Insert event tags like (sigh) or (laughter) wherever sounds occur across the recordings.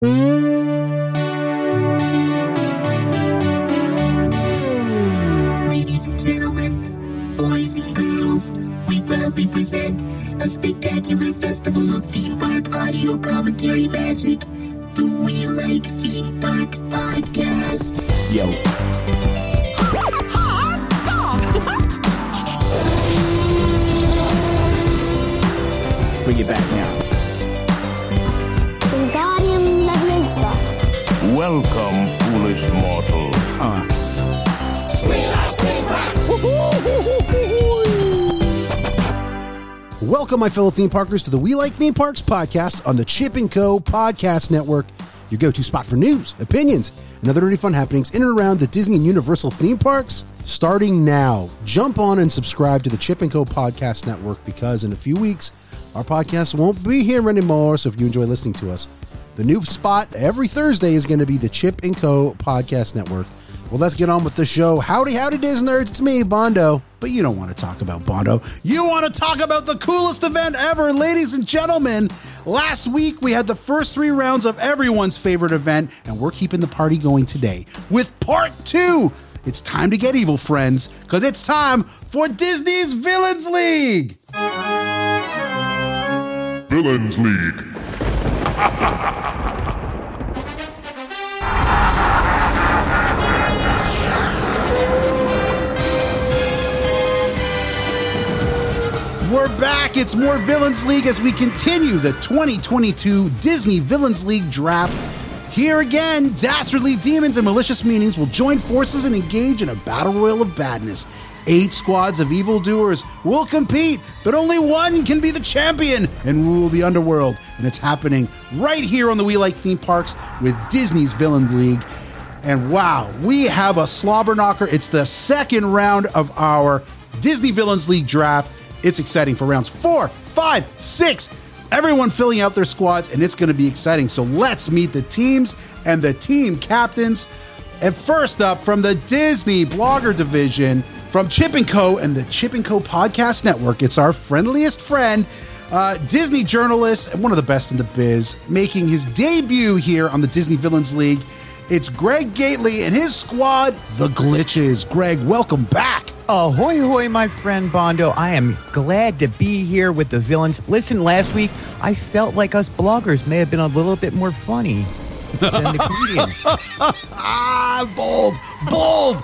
Ladies and gentlemen, boys and girls, we proudly present a spectacular festival of theme park audio commentary magic, the We Like Theme Parks podcast. Yo. Bring it back now. Welcome, foolish mortals. Welcome, my fellow theme parkers, to the We Like Theme Parks podcast on the Chip and Co. Podcast Network, your go-to spot for news, opinions, and other nerdy fun happenings in and around the Disney and Universal theme parks. Starting now, jump on and subscribe to the Chip and Co. Podcast Network because in a few weeks, our podcast won't be here anymore. So if you enjoy listening to us, the new spot every Thursday is going to be the Chip and Co. Podcast Network. Well, let's get on with the show. Howdy, howdy, Disney nerds. It's me, Bondo. But you don't want to talk about Bondo. You want to talk about the coolest event ever, ladies and gentlemen. Last week, we had the first three rounds of everyone's favorite event, and we're keeping the party going today with part two. It's time to get evil, friends, because it's time for Disney's Villains League. Villains League. (laughs) We're back. It's more Villains League as we continue the 2022 Disney Villains League draft. Here again, dastardly demons and malicious meanings will join forces and engage in a battle royal of badness. Eight squads of evildoers will compete, but only one can be the champion and rule the underworld. And it's happening right here on the We Like Theme Parks with Disney's Villain League. And wow, we have a slobber knocker. It's the second round of our Disney Villains League draft. It's exciting for rounds four, five, six. Everyone filling out their squads, and it's going to be exciting. So let's meet the teams and the team captains. And first up from the Disney Blogger Division, from Chip and Co. and the Chip and Co. Podcast Network, it's our friendliest friend, uh, Disney journalist and one of the best in the biz, making his debut here on the Disney Villains League. It's Greg Gately and his squad, the Glitches. Greg, welcome back. Ahoy, hoy, my friend Bondo. I am glad to be here with the villains. Listen, last week I felt like us bloggers may have been a little bit more funny than the comedians. (laughs) Ah, bold, bold,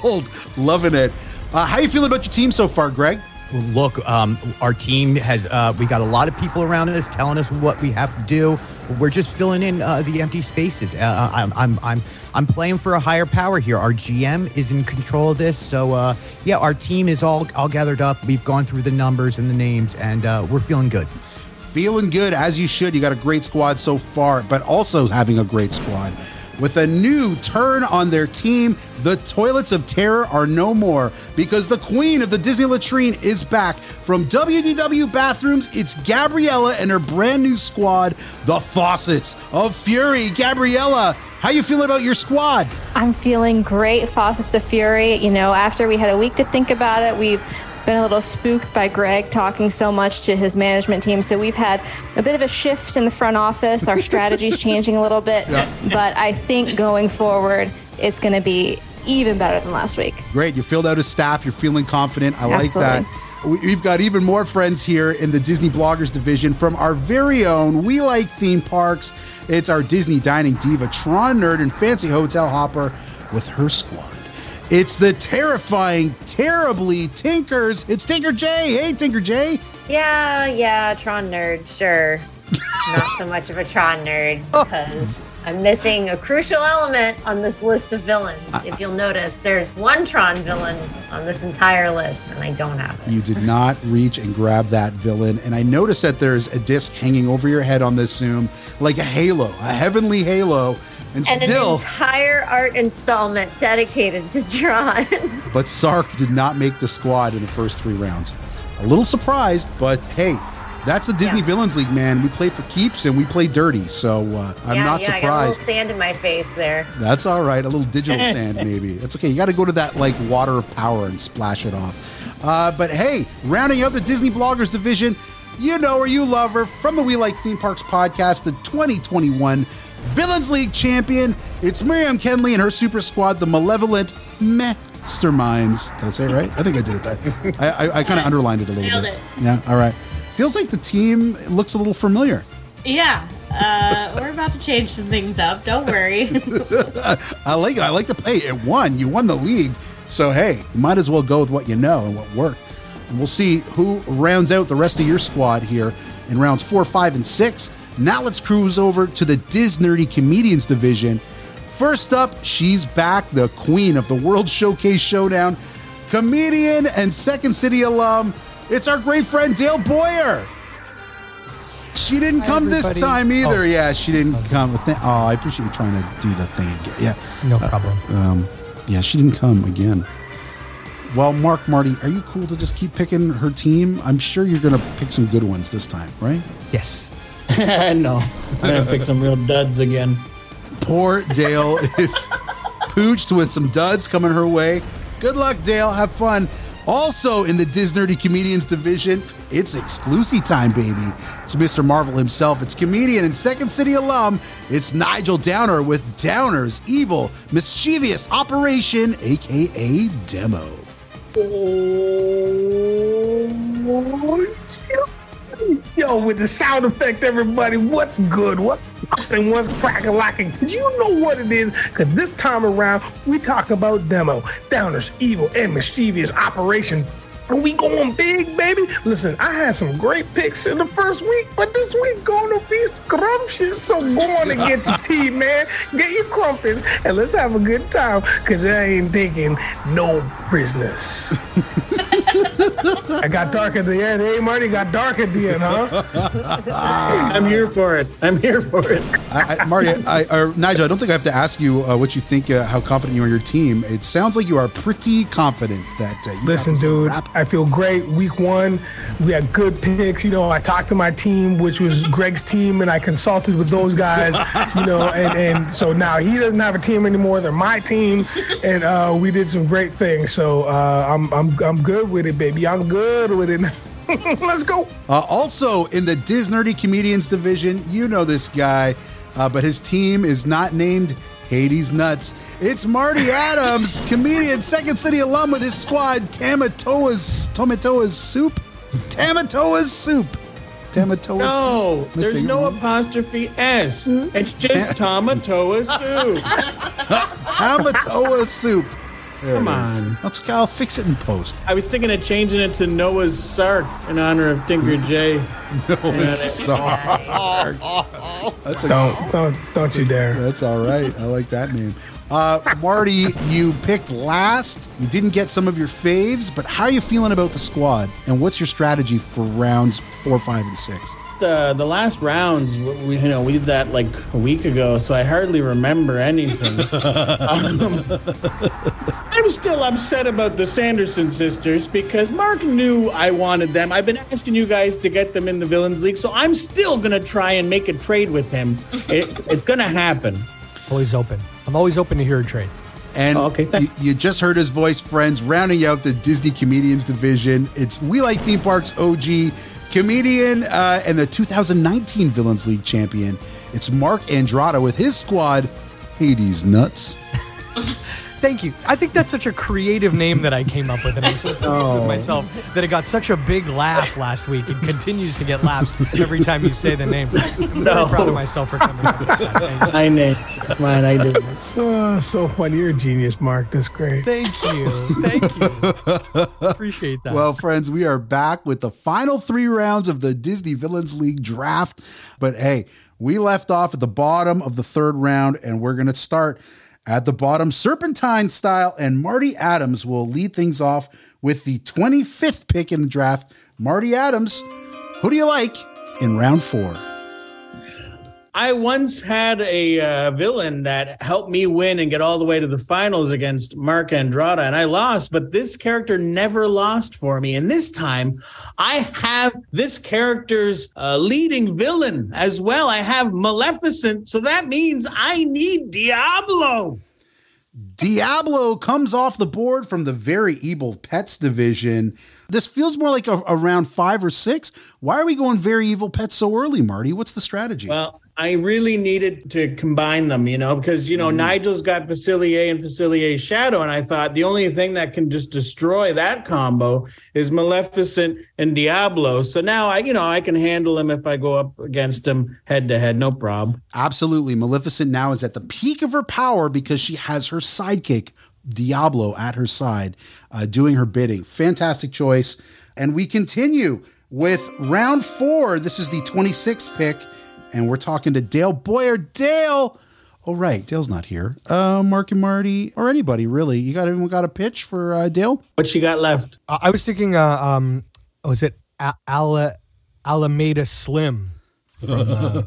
bold. Loving it. Uh, how you feeling about your team so far, Greg? Look, um, our team has, uh, we got a lot of people around us telling us what we have to do. We're just filling in uh, the empty spaces. Uh, I'm, I'm, I'm, I'm playing for a higher power here. Our GM is in control of this. So, uh, yeah, our team is all, all gathered up. We've gone through the numbers and the names, and uh, we're feeling good. Feeling good as you should. You got a great squad so far, but also having a great squad. With a new turn on their team, the Toilets of Terror are no more because the queen of the Disney latrine is back. From WDW Bathrooms, it's Gabriella and her brand new squad, the Faucets of Fury. Gabriella, how you feeling about your squad? I'm feeling great, Faucets of Fury. You know, after we had a week to think about it, we've been a little spooked by Greg talking so much to his management team. So we've had a bit of a shift in the front office. Our strategy's (laughs) changing a little bit. But I think going forward, it's going to be even better than last week. Great. You filled out his staff. You're feeling confident. I like that. We've got even more friends here in the Disney Bloggers division from our very own We Like Theme Parks. It's our Disney dining diva, Tron Nerd and Fancy Hotel Hopper with her squad. It's the terrifying, terribly Tinkers. It's Tinker J. Hey, Tinker J. Yeah, yeah, Tron nerd, sure. not so much of a Tron nerd (laughs) oh. because I'm missing a crucial element on this list of villains. Uh, if you'll notice, there's one Tron villain on this entire list, and I don't have it. You did not reach and grab that villain. And I noticed that there's a disc hanging over your head on this Zoom, like a halo, a heavenly halo. And, And still, an entire art installment dedicated to Tron. (laughs) but Sark did not make the squad in the first three rounds. A little surprised, but hey, that's the Disney Yeah. Villains League, man. We play for keeps and we play dirty. So uh, I'm yeah, not yeah, I got a little surprised. sand in my face there. That's all right. A little digital (laughs) sand, maybe. That's okay. You got to go to that like water of power and splash it off. Uh, but hey, rounding out the Disney Bloggers division, you know her, you love her from the We Like Theme Parks podcast, the 2021 Villains League champion. It's Miriam Kenley and her super squad, the malevolent Masterminds. Did I say it right? I think I did it. That I, I, I kind of underlined it a little Nailed bit. it. Yeah. All right. Feels like the team looks a little familiar. Yeah, uh, we're about to change some things up. Don't worry. (laughs) I like I like to play. It won. You won the league. So hey, you might as well go with what you know and what worked. And we'll see who rounds out the rest of your squad here in rounds four, five, and six. Now let's cruise over to the Disnerdy Comedians division. First up, she's back, the queen of the World Showcase Showdown, comedian and Second City alum. It's our great friend Dale Boyer. She didn't come this time either. Oh. Yeah, she didn't come. Oh, I appreciate you trying to do the thing again. Yeah. No problem. Um, yeah, she didn't come again. Well, Mark, Marty, are you cool to just keep picking her team? I'm sure you're going to pick some good ones this time, right? Yes. (laughs) no, I'm gonna pick some real duds again. Poor Dale (laughs) is pooched with some duds coming her way. Good luck, Dale. Have fun. Also in the Disnerdy Comedians division, it's exclusive time, baby. It's Mr. Marvel himself. It's comedian and Second City alum. It's Nigel Downer with Downer's Evil Mischievous Operation, aka Demo. Yo, with the sound effect, everybody, what's good? What's popping? What's cracking, locking? You know what it is, because this time around, we talk about demo, downers, evil, and mischievous operation. And we going big, baby. Listen, I had some great picks in the first week, but this week gonna be scrumptious. So go on and get your tea, man. Get your crumpets, and let's have a good time, because I ain't taking no prisoners. (laughs) (laughs) I got dark at the end. Hey, Marty, got dark at the end, huh? (laughs) I'm here for it. I'm here for it. I, I, Marty, I, or Nigel, I don't think I have to ask you uh, what you think, uh, how confident you are in your team. It sounds like you are pretty confident that uh, you Listen, this dude, wrapped. I feel great. Week one, we had good picks. You know, I talked to my team, which was Greg's team, and I consulted with those guys. You know, (laughs) and and so now he doesn't have a team anymore. They're my team, and uh, we did some great things. So uh, I'm I'm I'm good with it, baby. I'm good with it. (laughs) Let's go. Uh, also in the Disnerdy Comedians division, you know this guy, uh, but his team is not named Hades Nuts. It's Marty (laughs) Adams, comedian, Second City alum with his squad, Tamatoa's Tomatoa's Soup. Tamatoa's Soup. Tamatoa's No, Soup. Am there's no wrong? apostrophe S. It's just (laughs) Tomatoa soup. Tamatoa Soup. There Come on. Let's go. I'll fix it in post. I was thinking of changing it to Noah's Sark in honor of Tinker J. (laughs) Noah's Sark. (laughs) That's a Don't don't don't you dare. That's all right. I like that name. Uh, Marty, you picked last. You didn't get some of your faves, but how are you feeling about the squad? And what's your strategy for rounds four, five, and six? Uh, the last rounds, we you know we did that like a week ago, so I hardly remember anything. (laughs) um, I'm still upset about the Sanderson sisters because Mark knew I wanted them. I've been asking you guys to get them in the Villains League, so I'm still gonna try and make a trade with him. (laughs) It, it's gonna happen. Always open. I'm always open to hear a trade. And Oh, okay, you, you just heard his voice, friends, rounding out the Disney Comedians division. It's We Like Theme Parks OG comedian uh, and the 2019 Villains League champion. It's Mark Andrada with his squad, Hades Nuts. (laughs) Thank you. I think that's such a creative name that I came up with, and I'm so pleased Oh. with myself that it got such a big laugh last week. It continues to get laughs every time you say the name. I'm very proud of myself for coming up with that. Thank I know. Mine, I did. Oh, ah, so funny. You're a genius, Mark. That's great. Thank you. Thank you. Appreciate that. Well, friends, we are back with the final three rounds of the Disney Villains League draft. But hey, we left off at the bottom of the third round, and we're going to start at the bottom, serpentine style. And Marty Adams will lead things off with the 25th pick in the draft. Marty Adams, who do you like in round four? I once had a uh, villain that helped me win and get all the way to the finals against Mark Andrada, and I lost. But this character never lost for me, and this time I have this character's uh, leading villain as well. I have Maleficent, so that means I need Diablo. Diablo comes off the board from the very evil pets division. This feels more like a, around five or six. Why are we going very evil pets so early, Marty? What's the strategy? Well, I really needed to combine them, you know, because you know Nigel's got Facilier and Facilier Shadow, and I thought the only thing that can just destroy that combo is Maleficent and Diablo. So now I, you know, I can handle him if I go up against him head to head, no problem. Absolutely. Maleficent now is at the peak of her power because she has her sidekick, Diablo, at her side, uh, doing her bidding. Fantastic choice. And we continue with round four. This is the 26th pick. And we're talking to Dale Boyer. Dale. Oh, right. Dale's not here. Uh, Mark and Marty, or anybody really. You got anyone got a pitch for uh, Dale? What you got left? I I was thinking, uh, um, was it A- Ala- Alameda Slim? From, uh,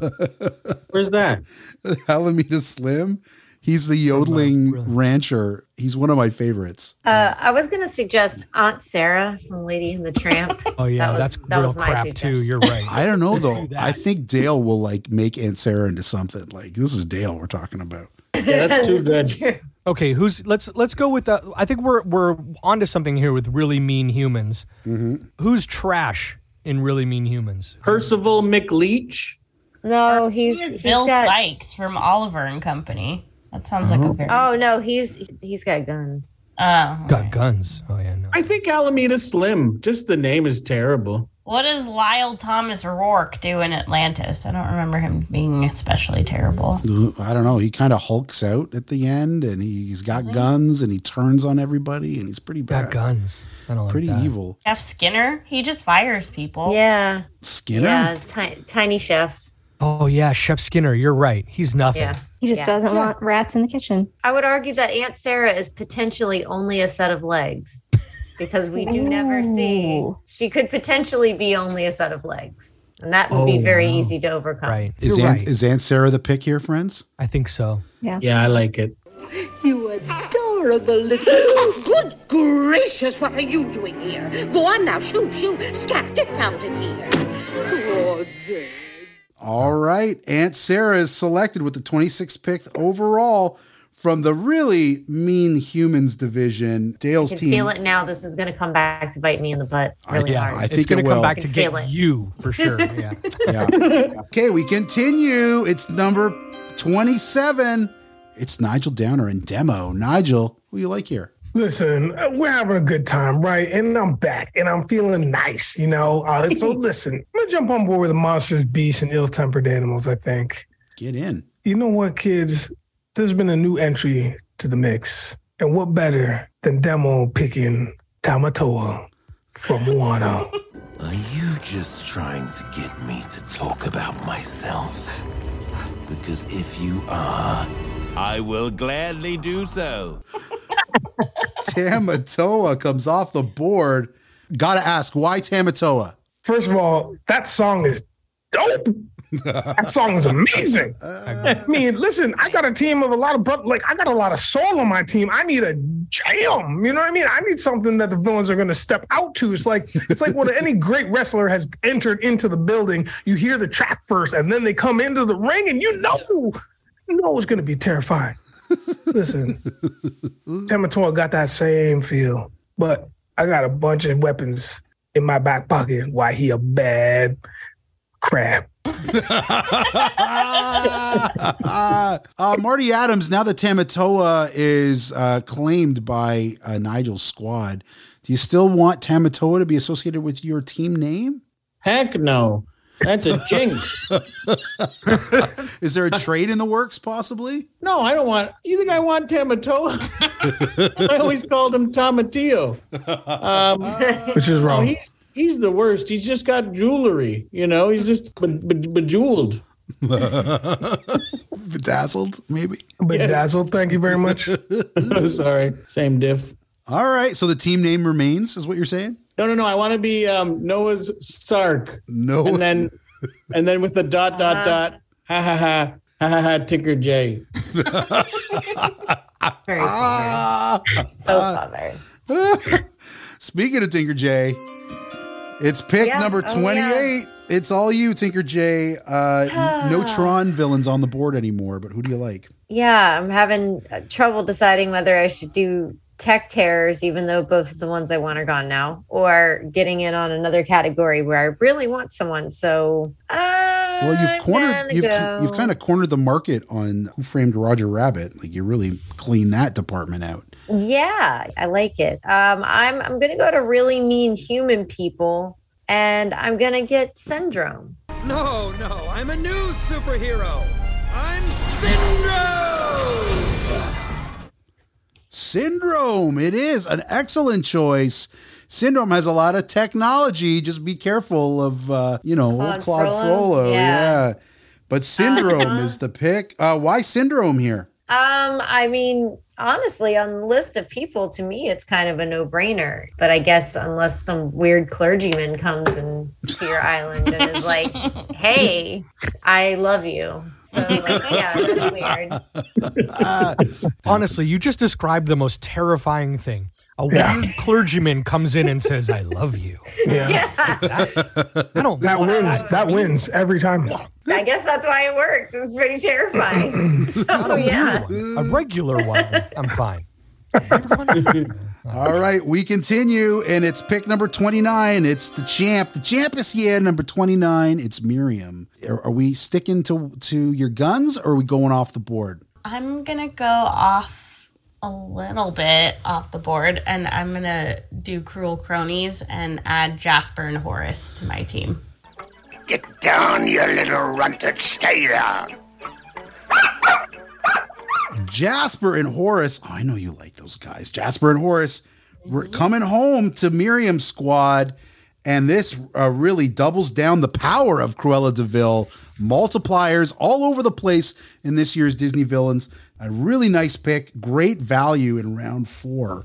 Where's that? (laughs) Alameda Slim. He's the yodeling rancher. He's one of my favorites. Uh, I was going to suggest Aunt Sarah from Lady and the Tramp. (laughs) oh yeah, That was- that's that real was my crap suggestion. too. You're right. (laughs) I don't know Let's though. do. I think Dale will like make Aunt Sarah into something. Like this is Dale we're talking about. Yeah, that's too (laughs) good. Okay, who's let's let's go with that. I think we're we're onto something here with really mean humans. Mm-hmm. Who's trash in really mean humans? Percival McLeach. No, he's, He is he's Bill got- Sykes from Oliver and Company. That sounds like a oh. very. Oh no, he's he's got guns. Oh. Got guns. Oh yeah, no. I think Alameda Slim. Just the name is terrible. What does Lyle Thomas Rourke do in Atlantis? I don't remember him being especially terrible. I don't know. He kind of hulks out at the end, and he's got guns, and he turns on everybody, and he's pretty bad. Got guns. I don't like Pretty that. evil. Chef Skinner, he just fires people. Yeah, Skinner. yeah, ti- tiny chef. Oh yeah, Chef Skinner. You're right. He's nothing. Yeah, He just Yeah. doesn't want rats in the kitchen. I would argue that Aunt Sarah is potentially only a set of legs (laughs) because we do never see. She could potentially be only a set of legs, and that would be Oh, very wow. easy to overcome. Right. Is Aunt, right. is Aunt Sarah the pick here, friends? I think so. Yeah, I like it. You adorable little. Oh, (gasps) good gracious, what are you doing here? Go on now, shoot, shoot. Scat, get out of here. Oh, dear. All oh. right. Aunt Sarah is selected with the 26th pick overall from the really mean humans division. I Dale's can team. feel it now. This is going to come back to bite me in the butt I- really yeah, hard. I it's think going it to come back to can get it. you for sure. (laughs) Yeah. Yeah. okay, we continue. It's number 27. It's Nigel Downer and Demo. Nigel, who you like here? Listen, uh, we're having a good time, right? And I'm back and I'm feeling nice, you know? Uh, (laughs) so listen, I'm going to jump on board with the monsters, beasts, and ill tempered animals, I think. Get in. You know what, kids? There's been a new entry to the mix. And what better than Demo picking Tamatoa from Moana? (laughs) Are you just trying to get me to talk about myself? Because if you are, I will gladly do so. (laughs) Tamatoa comes off the board. Gotta ask, why Tamatoa? First of all, that song is dope. that song is amazing. I mean, listen, I got a team of a lot of bro- like I got a lot of soul on my team. I need a jam. You know what I mean? I need something that the villains are going to step out to. It's like it's like when any great wrestler has entered into the building, you hear the track first, and then they come into the ring, and you know, you know it's going to be terrifying. Listen, Tamatoa got that same feel, but I got a bunch of weapons in my back pocket. Why he a bad crap? (laughs) uh, Marty Adams, now that Tamatoa is uh, claimed by uh, Nigel's squad, do you still want Tamatoa to be associated with your team name? Heck no. That's a jinx. (laughs) Is there a trade in the works, possibly? No, I don't want. You think I want Tamatoa? (laughs) I always called him Tomatillo. Um, (laughs) Which is wrong. no, he's, he's the worst. He's just got jewelry. You know, he's just be- be- bejeweled. Bedazzled, maybe? Bedazzled, thank you very much. Sorry, same diff. All right, so the team name remains, is what you're saying? No, no, no. I want to be um, Noah's Sark. No, and then and then with the dot dot Uh-huh. dot. Ha ha ha. Ha ha ha. Tinker J. (laughs) Very Ah. clever. So clever. (laughs) Speaking of Tinker J, it's pick Yeah, number oh, 28. It's all you, Tinker J. Uh, (sighs) no Tron villains on the board anymore, but who do you like? Yeah, I'm having uh, trouble deciding whether I should do tech terrors, even though both of the ones I want are gone now, or getting in on another category where I really want someone. So, uh, Well, you've cornered, you've, go- you've kind of cornered the market on Who Framed Roger Rabbit. Like you really clean that department out. Yeah, I like it. Um, I'm I'm gonna go to really mean human people, and I'm gonna get syndrome. No, no, I'm a new superhero. I'm Syndrome! Syndrome. It is an excellent choice. Syndrome has a lot of technology. Just be careful of uh, you know Claude Claude Frollo? Frollo. Yeah. Yeah. But Syndrome Uh-huh. is the pick. Uh, why Syndrome here? Um, I mean, honestly, on the list of people, to me, it's kind of a no-brainer. But I guess unless some weird clergyman comes and to your island and is like, (laughs) "Hey, I love you," so like, yeah, that's weird. (laughs) Uh, honestly, you just described the most terrifying thing. A weird clergyman comes in and says, "I love you." (laughs) Yeah. I don't. That wins. That wins every time. I guess that's why it worked. It's pretty terrifying. (laughs) So yeah. A regular one. I'm fine. (laughs) All right, we continue, and it's pick number 29. It's the champ, the champ is here, number 29. It's Miriam. Are, are we sticking to, to your guns or are we going off the board? I'm gonna go off a little bit off the board, and I'm gonna do cruel cronies and add Jasper and Horace to my team. Get down, you little runted. Stay there. Jasper and Horace. Oh, I know you like those guys. Jasper and Horace. We're coming home to Miriam's squad, and this uh, really doubles down the power of Cruella De Vil. Multipliers all over the place in this year's Disney villains. A really nice pick. Great value in round four.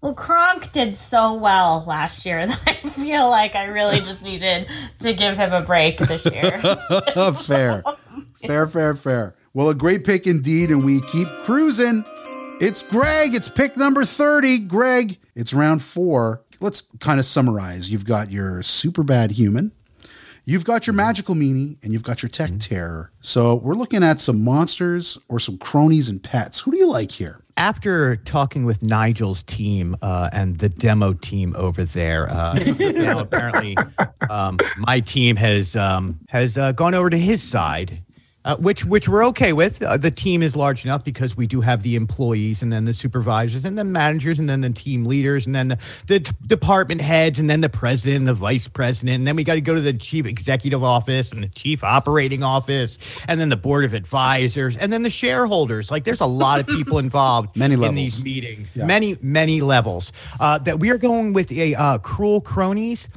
Well, Kronk did so well last year (laughs) that I feel like I really just needed to give him a break this year. (laughs) fair. Fair, fair, fair. Well, a great pick indeed, and we keep cruising. It's Greg. It's pick number 30. Greg, it's round four. Let's kind of summarize. You've got your super bad human, you've got your magical meanie, and you've got your tech terror. So we're looking at some monsters or some cronies and pets. Who do you like here? After talking with Nigel's team uh, and the demo team over there, uh, (laughs) now apparently um, my team has um, has uh, gone over to his side, uh, which which we're okay with. Uh, the team is large enough because we do have the employees and then the supervisors and the managers and then the team leaders and then the, the t- department heads and then the president and the vice president and then we got to go to the chief executive office and the chief operating office and then the board of advisors and then the shareholders. Like there's a lot of people (laughs) involved Many levels. in these meetings, Yeah. many many levels. Uh, that we are going with a uh, cruel cronies.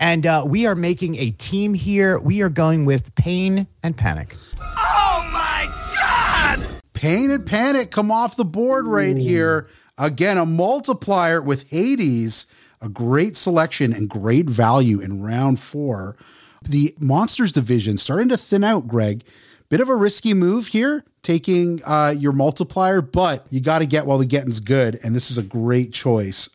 And uh, we are making a team here. We are going with pain and panic. Oh my god! Pain and Panic come off the board right here. Again, a multiplier with Hades. A great selection and great value in round four. The Monsters division starting to thin out, Greg. Bit of a risky move here, taking uh, your multiplier, but you got to get while the getting's good. And this is a great choice.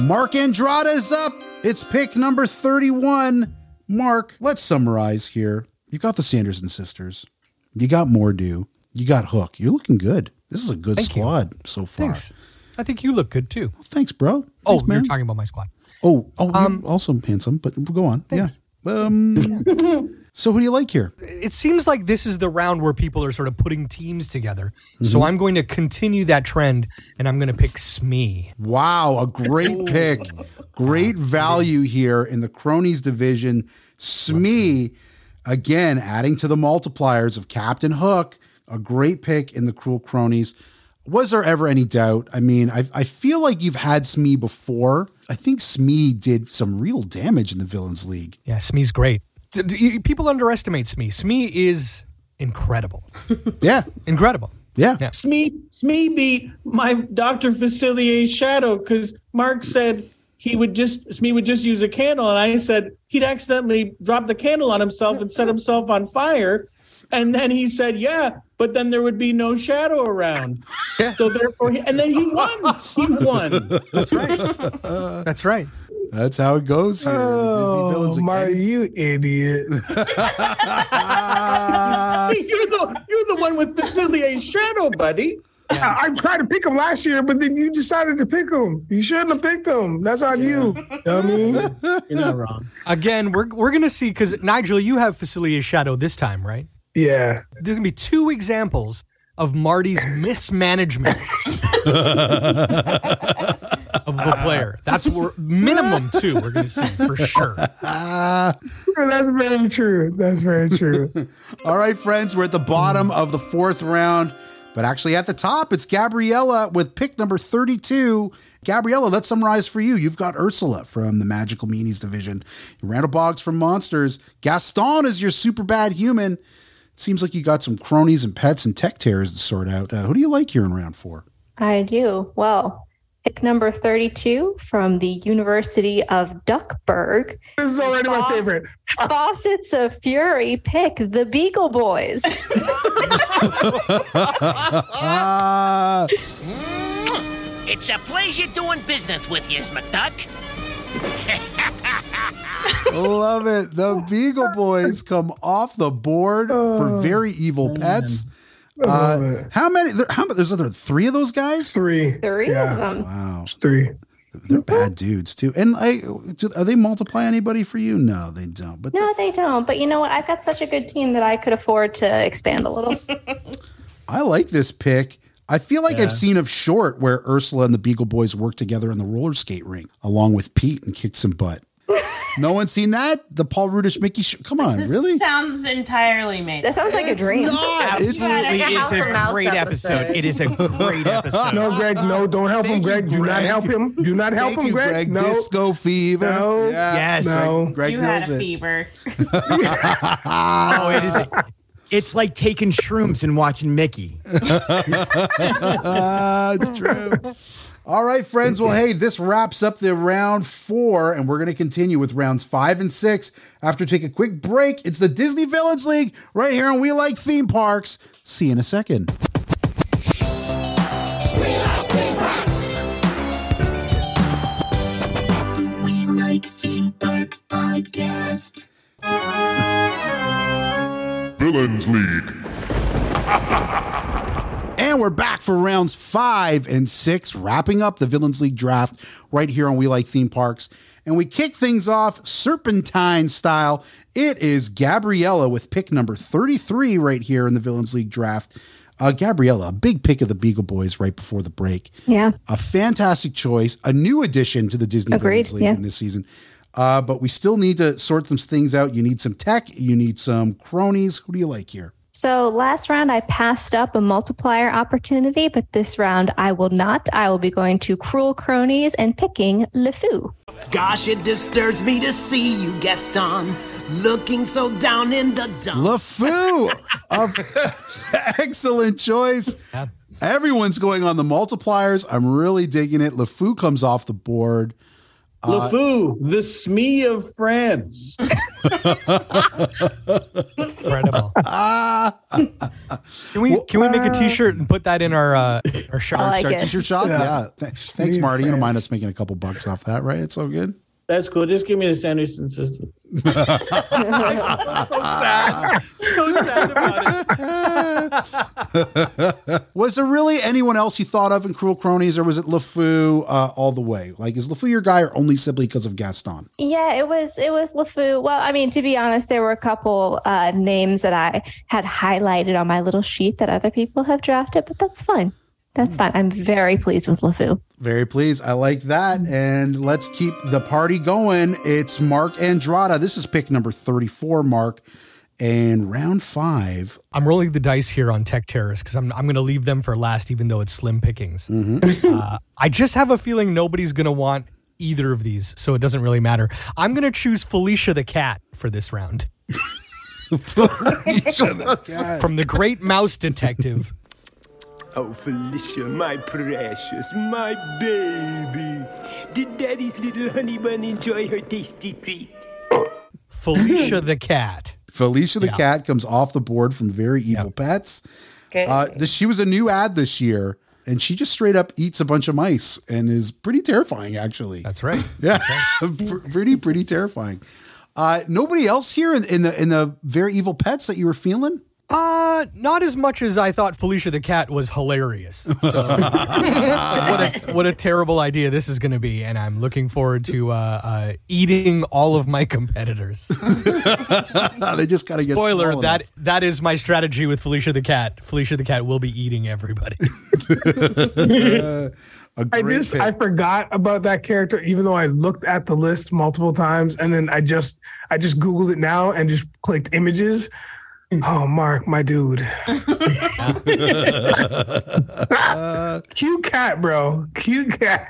Mark Andrada is up. It's pick number 31. Mark, let's summarize here. You got the Sanderson sisters. You got Mor'du. You got Hook. You're looking good. This is a good Thank you. squad so far. Thanks. I think you look good too. Thanks, bro. Oh, Thanks, you're man. talking about my squad. Oh, oh, Um, you're also handsome, but go on. Thanks. Yeah. Um, (laughs) So who do you like here? It seems like this is the round where people are sort of putting teams together. Mm-hmm. So I'm going to continue that trend and I'm going to pick Smee. Wow, a great (laughs) pick. Great value here in the cronies division. Smee, again, adding to the multipliers of Captain Hook, a great pick in the cruel cronies. Was there ever any doubt? I mean, I, I feel like you've had Smee before. I think Smee did some real damage in the Villains League. Yeah, Smee's great. D- d- you- People underestimate Smee. Smee is incredible. (laughs) Yeah. incredible. Yeah. Smee Smee beat my Dr. Facilier's shadow because Mark said he would just Smee would just use a candle, and I said he'd accidentally drop the candle on himself and set himself on fire. And then he said, "Yeah, but then there would be no shadow around." So therefore, he, and then he won. He (laughs) won. (laughs) That's right. That's right. That's how it goes here. the Disney oh, Villains Oh, Marty, you idiot. (laughs) you're the you're the one with Facilier's shadow, buddy. I, I tried to pick him last year, but then you decided to pick him. You shouldn't have picked him. That's on you. You know I mean? You're not wrong. Again, we're, we're going to see, because Nigel, you have Facilier's shadow this time, right? Yeah. There's going to be two examples of Marty's mismanagement of the player. That's where minimum two we're going to see for sure. That's very true. That's very true. (laughs) All right, friends, we're at the bottom of the fourth round, but actually at the top, it's Gabriella with pick number 32. Gabriella, let's summarize for you. You've got Ursula from the Magical Meanies division, Randall Boggs from Monsters, Gaston is your super bad human. Seems like you got some cronies and pets and tech terrors to sort out. Uh, who do you like here in round four? I do. Well, pick number 32 from the University of Duckburg. This is already my favorite. (laughs) Faucets of Fury pick the Beagle Boys. (laughs) (laughs) It's a pleasure doing business with you, McDuck. love it. The oh, Beagle Boys come off the board for oh, very evil pets. Uh, how many? There, how There's other three of those guys. Three. Three Yeah. of them. Wow, Three. they're bad dudes too. And I, do, are they multiply anybody for you? No, they don't. But No, they don't. But you know what? I've got such a good team that I could afford to expand a little. (laughs) (laughs) I like this pick. I feel like Yeah. I've seen of short where Ursula and the Beagle Boys work together in the roller skate rink along with Pete and kick some butt. No one's seen that? The Paul Rudish Mickey show? Come on, This really? sounds entirely made. That sounds like a dream. not. It's- Like Absolutely a House is of a great episode. episode. It is a great (laughs) episode. No, Greg, no, don't help him, Thank you, Greg. Do not help him. Do not help Thank him, Greg. Greg. No. Disco fever. No. Yeah. Yes. No. Greg, Greg you knows had a it. fever. Oh, it is. It's like taking shrooms and watching Mickey. Ah, (laughs) it's true. All right, friends. Well, hey, this wraps up the round four, and we're going to continue with rounds five and six after take a quick break. It's the Disney Villains League right here and We Like Theme Parks. See you in a second. We like theme parks podcast. Villains League. (laughs) And we're back for rounds five and six, wrapping up the Villains League draft right here on We Like Theme Parks. And we kick things off serpentine style. It is Gabriella with pick number 33 right here in the Villains League draft. Uh, Gabriella, a big pick of the Beagle Boys right before the break. Yeah. A fantastic choice, a new addition to the Disney Agreed, Villains League yeah. in this season. Uh, but we still need to sort some things out. You need some tech, you need some cronies. Who do you like here? So last round I passed up a multiplier opportunity, but this round I will not. I will be going to Cruel Cronies and picking LeFou. Gosh, it disturbs me to see you, Gaston, looking so down in the dumps. LeFou, a (laughs) excellent choice. Everyone's going on the multipliers. I'm really digging it. LeFou comes off the board. Uh, LeFou, the Smee of France. (laughs) Incredible. Ah. Can we can we make a T-shirt and put that in our uh, our shop? Like Our t-shirt shop. Yeah. Yeah. Th- thanks, Marty. You don't mind us making a couple bucks off that, right? It's all good. That's cool. Just give me the Sanderson sisters. (laughs) so sad. So sad about it. (laughs) was there really anyone else you thought of in Cruel Cronies, or was it LeFou uh, all the way? Like, is LeFou your guy, or only simply because of Gaston? Yeah, it was it was LeFou. Well, I mean, to be honest, there were a couple uh, names that I had highlighted on my little sheet that other people have drafted, but that's fine. That's fine. I'm very pleased with LeFou. Very pleased. I like that. And let's keep the party going. It's Mark Andrada. This is pick number 34, Mark. And round five. I'm rolling the dice here on Tech Terrorists because I'm, I'm going to leave them for last, even though it's slim pickings. (laughs) uh, I just have a feeling nobody's going to want either of these, so it doesn't really matter. I'm going to choose Felicia the cat for this round. (laughs) Felicia the cat. From the Great Mouse Detective. (laughs) Oh, Felicia, my precious, my baby. Did Daddy's little honey bun enjoy her tasty treat? Felicia (laughs) the cat. Felicia the Yeah. cat comes off the board from Very Evil Pets. Uh, this, she was a new ad this year, and she just straight up eats a bunch of mice and is pretty terrifying, actually. That's right. (laughs) Yeah, (laughs) Pr- pretty pretty terrifying. Uh, nobody else here in, in the in the Very Evil Pets that you were feeling? Uh, not as much as I thought Felicia the cat was hilarious. So, (laughs) what, a, what a terrible idea this is going to be, and I'm looking forward to uh, uh, eating all of my competitors. (laughs) they just gotta get Spoiler: small that that is my strategy with Felicia the cat. Felicia the cat will be eating everybody. (laughs) Uh, a I great just pick. I forgot about that character, even though I looked at the list multiple times, and then I just I just googled it now and just clicked images. Oh, Mark, my dude, (laughs) cute cat, bro, cute cat.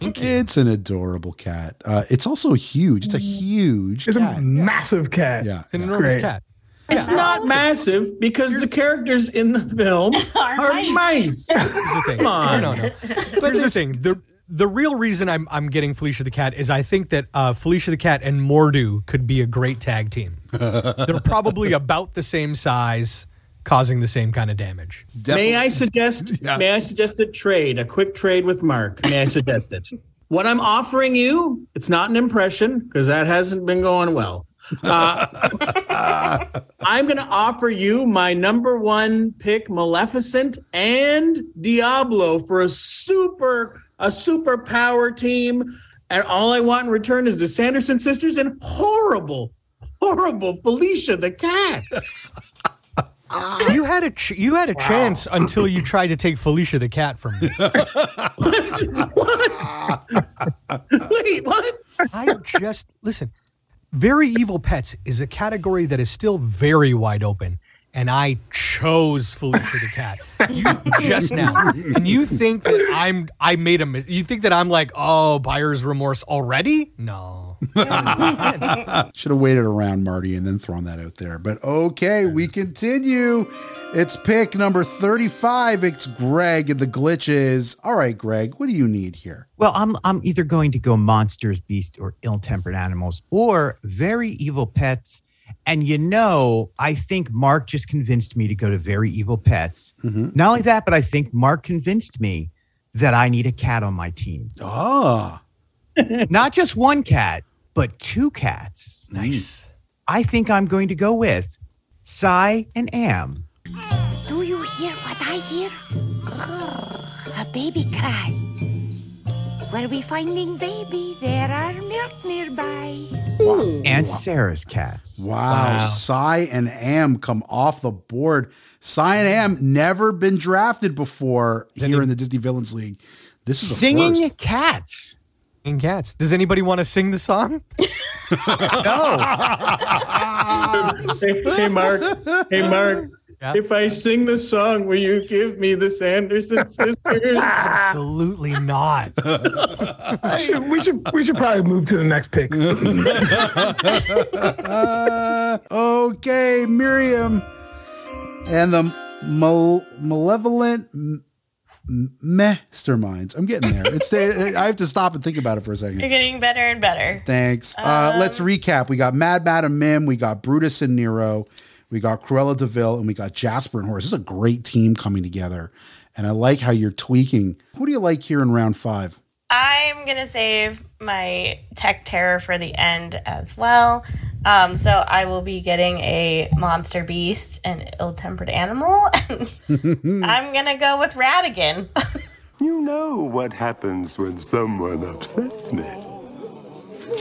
It's an adorable cat. Uh, it's also huge. It's a huge. It's cat. a massive cat. Yeah, It's an enormous great. cat. It's not massive because the characters in the film (laughs) are, mice. Here's the thing. Come on. No, no, no. Here's the thing. The the real reason I'm I'm getting Felicia the cat is I think that uh, Felicia the cat and Mor'du could be a great tag team. (laughs) They're probably about the same size, causing the same kind of damage. May I suggest? (laughs) Yeah. May I suggest a trade, a quick trade with Mark? May I suggest it? What I'm offering you, it's not an impression because that hasn't been going well. Uh, (laughs) I'm going to offer you my number one pick, Maleficent and Diablo, for a super a superpower team, and all I want in return is the Sanderson sisters and horrible, horrible Felicia the cat. (laughs) You had a ch- you had a chance until you tried to take Felicia the cat from me. (laughs) (laughs) Wait, what? I just listen. Very evil pets is a category that is still very wide open, and I chose Felicia the cat. You just now, and you think that I'm I made a mis- you think that I'm like oh buyer's remorse already? No. Should have waited around, Marty, and then thrown that out there. But okay, we continue. It's pick number 35. It's Greg and the glitches. All right, Greg, what do you need here? Well, I'm I'm either going to go monsters, beasts, or ill-tempered animals, or very evil pets. And you know, I think Mark just convinced me to go to very evil pets. Not only that, but I think Mark convinced me that I need a cat on my team. Ah, (laughs) Not just one cat, but two cats. Nice. I think I'm going to go with Si and Am. Do you hear what I hear? Grrr, a baby cry. Where we finding baby, there are milk nearby. And Sarah's cats. wow. Si and Am come off the board. Si and Am never been drafted before here in the Disney Villains League. This is Singing first. cats. And cats. Does anybody want to sing the song? (laughs) (laughs) hey, hey, Mark. Hey, Mark. Yeah. If I sing the song, will you give me the Sanderson (laughs) sisters? Absolutely not. (laughs) We should, we should we should probably move to the next pick. Uh, (laughs) okay, Miriam and the mal- malevolent m- m- masterminds. I'm getting there. It's I have to stop and think about it for a second. You're getting better and better. Thanks. Uh, let's recap. We got Mad Madam Mim, we got Brutus and Nero, we got Cruella De Vil, and we got Jasper and Horace. This is a great team coming together. And I like how you're tweaking. Who do you like here in round five? I'm gonna save my tech terror for the end as well. Um, so I will be getting a monster beast, an ill-tempered animal. (laughs) (laughs) I'm gonna go with Ratigan. (laughs) You know what happens when someone upsets me.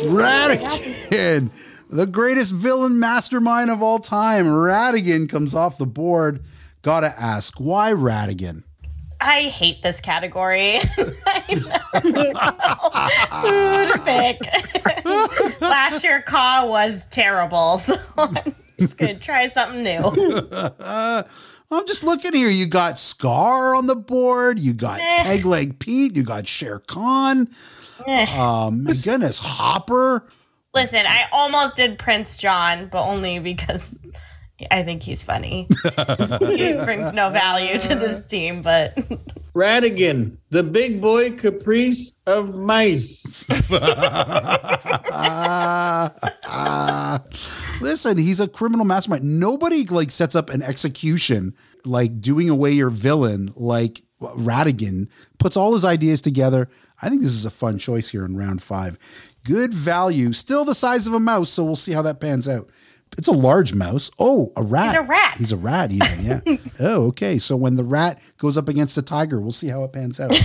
Ratigan, the greatest villain mastermind of all time. Ratigan comes off the board. Gotta ask, why Ratigan? I hate this category. (laughs) Food pick. (laughs) Last year, Kaa was terrible, (laughs) so I'm just gonna try something new. I'm just looking here. You got Scar on the board. You got Eh. Peg Leg Pete. You got Shere Khan. Eh. Um, my goodness, Hopper. Listen, I almost did Prince John, but only because I think he's funny. (laughs) he brings no value to this team, but Ratigan, the big boy caprice of mice. (laughs) Listen, he's a criminal mastermind. Nobody like sets up an execution like doing away your villain like Radigan puts all his ideas together. I think this is a fun choice here in round five. Good value, still the size of a mouse, so we'll see how that pans out. It's a large mouse. Oh, a rat. He's a rat. He's a rat, even. Yeah. (laughs) oh, okay. So when the rat goes up against the tiger, we'll see how it pans out.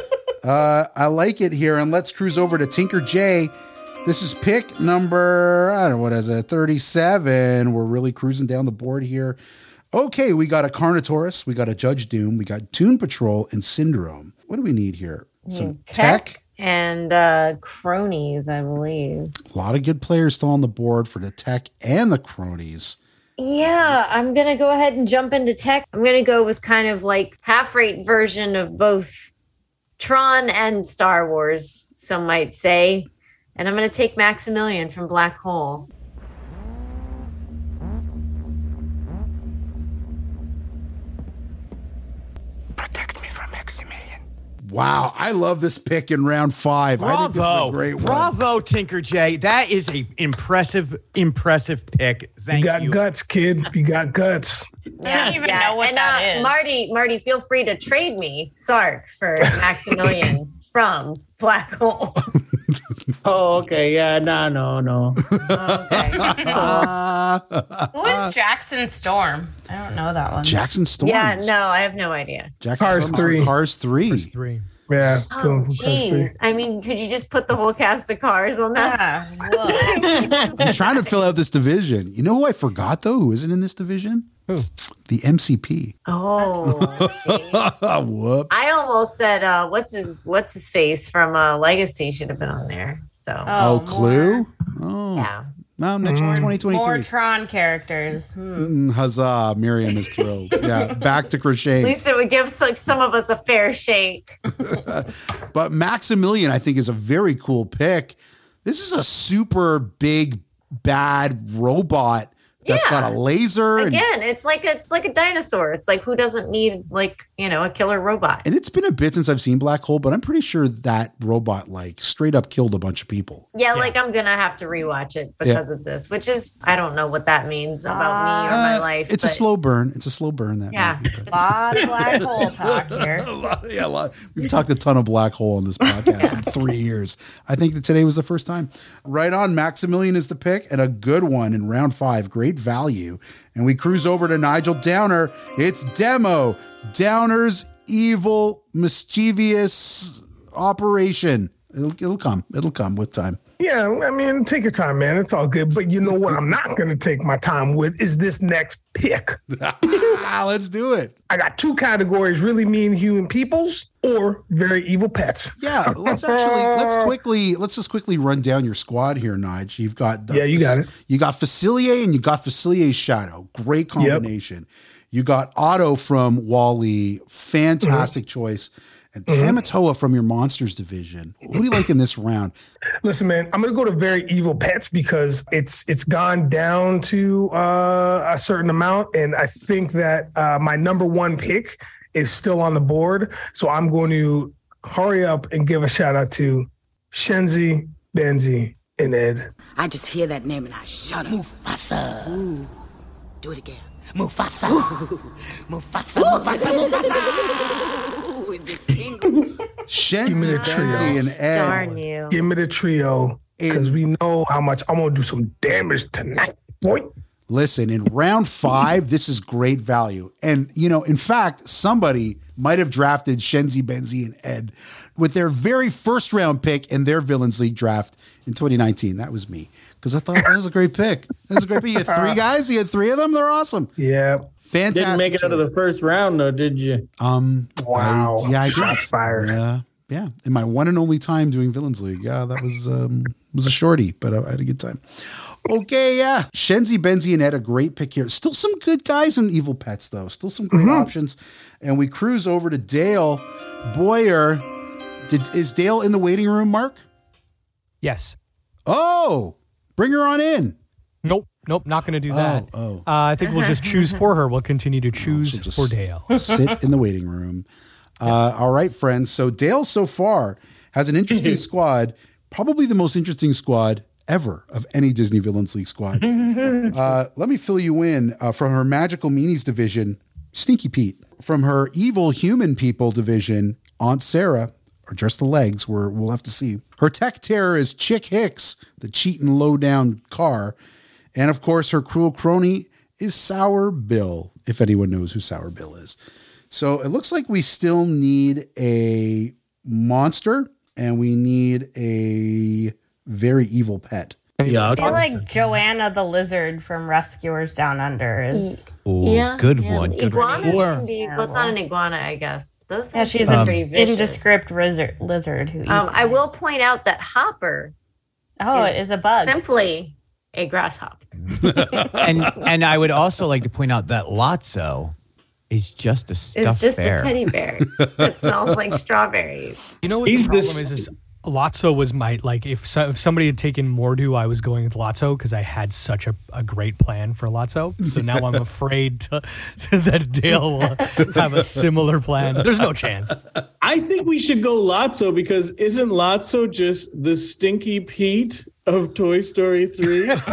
(laughs) uh, I like it here, and let's cruise over to Tinker J. This is pick number, I don't know, what is it, 37. We're really cruising down the board here. Okay, we got a Carnotaurus, we got a Judge Doom, we got Toon Patrol, and Syndrome. What do we need here? Some tech. And uh, cronies, I believe. A lot of good players still on the board for the tech and the cronies. Yeah, I'm going to go ahead and jump into tech. I'm going to go with kind of like half rate version of both Tron and Star Wars, some might say. And I'm going to take Maximilian from Black Hole. Wow, I love this pick in round five. I think this is a Bravo. great one. Bravo, Tinker J. That is a impressive, impressive pick. Thank you got guts, kid. You got guts. I don't even know what and, that uh, is. Marty, Marty, feel free to trade me Sark for Maximilian (laughs) from Black Hole. (laughs) Oh, okay. Yeah, no, no, no. Okay. (laughs) Who is Jackson Storm? I don't know that one. Jackson Storm. Yeah, no, I have no idea. Jackson Cars Storm's from three. Cars 3. Three. Yeah. Oh, going from Cars three. jeez. I mean, could you just put the whole cast of cars on that? (laughs) I'm trying to fill out this division. You know who I forgot, though, who isn't in this division? Who? The MCP. Oh, (laughs) Whoops. I almost said, uh, "What's his What's his face from uh, Legacy should have been on there." So, Oh, Clu? Oh. yeah. Well, next More 2023. Tron characters. Hmm. Mm, Huzzah. Miriam is thrilled. yeah, (laughs) back to At least it would give like some of us a fair shake. (laughs) But Maximilian, I think, is a very cool pick. This is a super big, bad robot that's got a laser. And, Again, it's like a it's like a dinosaur. It's like who doesn't need like you know a killer robot? and it's been a bit since I've seen Black Hole, but I'm pretty sure that robot, like, straight up killed a bunch of people. Yeah, like I'm gonna have to rewatch it because of this, which is I don't know what that means about me or my Uh, life. It's a slow burn. It's a slow burn. That Yeah, A (laughs) lot of black (laughs) hole talk here. (laughs) yeah, a lot. We've talked a ton of black hole on this podcast in three years. I think that today was the first time. Right on, Maximilian is the pick and a good one in round five. Great value. And we cruise over to Nigel Downer. It's Demo. Downer's evil, mischievous operation. It'll, it'll come. It'll come with time. Yeah, I mean, take your time, man. It's all good. But you know what? I'm not going to take my time with is this next pick. (laughs) Let's do it. I got two categories: really mean human peoples or very evil pets. Yeah, let's actually let's quickly let's just quickly run down your squad here, Nige. You've got Yeah, you got it. You got Facilier and you got Facilier's Shadow. Great combination. You got Auto from WALL-E, fantastic mm-hmm. choice, and Mhm. Tamatoa from your Monsters division. Who do you like in this round? Listen, man, I'm gonna go to very evil pets because it's it's gone down to uh, a certain amount, and I think that uh, my number one pick is still on the board. So I'm going to hurry up and give a shout out to Shenzi, Banzai, and Ed. I just hear that name and I shut up. Mufasa. Ooh. Do it again. Mufasa. Mufasa. Mufasa. Mufasa. (laughs) Shenzi, Give me the Banzai, trio. and Ed. Darn you. Give me the trio because we know how much I'm gonna do some damage tonight, boy. Listen, in round five, this is great value. And, you know, in fact, somebody might have drafted Shenzi, Banzai, and Ed with their very first round pick in their Villains League draft in 2019. That was me because I thought that was a great pick. That was a great pick. You had three (laughs) uh. guys, you had three of them. They're awesome. Yeah. Fantastic. Didn't make it out of the first round though, did you? Um. Wow. I, yeah, I did. Shots fired. Yeah, yeah. In my one and only time doing Villains League, yeah, that was um was a shorty, but I, I had a good time. Okay, yeah. Shenzi, Banzai, and Ed, a great pick here. Still some good guys in Evil Pets, though. Still some great options. And we cruise over to Dale Boyer. Did, is Dale in the waiting room, Mark? Yes. Oh, bring her on in. Nope. Nope. Not going to do Oh, that. oh. Uh, I think we'll just choose for her. We'll continue to (laughs) choose just for Dale. sit in the waiting room. (laughs) Uh, all right, friends. So Dale so far has an interesting (laughs) squad, probably the most interesting squad ever of any Disney Villains League squad. Uh, let me fill you in uh, from her Magical Meanies division, Stinky Pete. From her Evil Human People division, Aunt Sarah, or just the legs, where we'll have to see. Her tech terror is Chick Hicks, the cheating low down car. And of course, her cruel crony is Sour Bill, if anyone knows who Sour Bill is. So it looks like we still need a monster and we need a very evil pet. Yeah, I feel like Joanna the lizard from Rescuers Down Under is. Ooh, good one. Good Iguanas one. can be, well, it's not an iguana, I guess. Those Yeah, she's are an pretty vicious. indescript lizard, lizard who eats. Um, I will point out that Hopper oh, it is a bug. simply a grasshopper. (laughs) and and I would also like to point out that Lotso is just a stuffed It's just bear. a teddy bear that smells like (laughs) strawberries. You know what He's the problem this- is? Is Lotso was my like if so, if somebody had taken Mor'du, I was going with Lotso because I had such a, a great plan for Lotso. So now I'm (laughs) afraid to, to that Dale will have a similar plan. There's no chance. I think we should go Lotso because isn't Lotso just the stinky Pete of Toy Story 3? (laughs)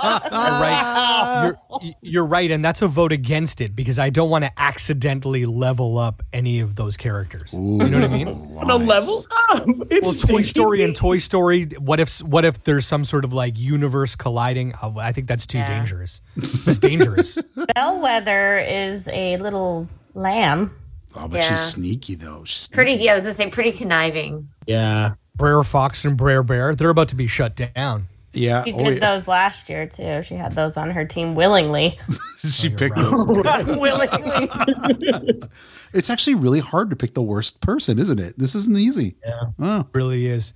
right. You're, you're right, and that's a vote against it because I don't want to accidentally level up any of those characters. You know what I mean? On a level up. It's well, Toy Stinky Story and Toy Story. What if what if there's some sort of like universe colliding? Oh, I think that's too Yeah. dangerous. That's dangerous. (laughs) Bellwether is a little lamb. Oh, but Yeah. she's sneaky though. She's Pretty, yeah, I was gonna say pretty conniving. Yeah. Brer Fox and Brer Bear. They're about to be shut down. Yeah. She oh, did yeah. those last year too. She had those on her team willingly. (laughs) she picked right. them. (laughs) willingly. (laughs) It's actually really hard to pick the worst person, isn't it? This isn't easy. Yeah. Oh, Really is.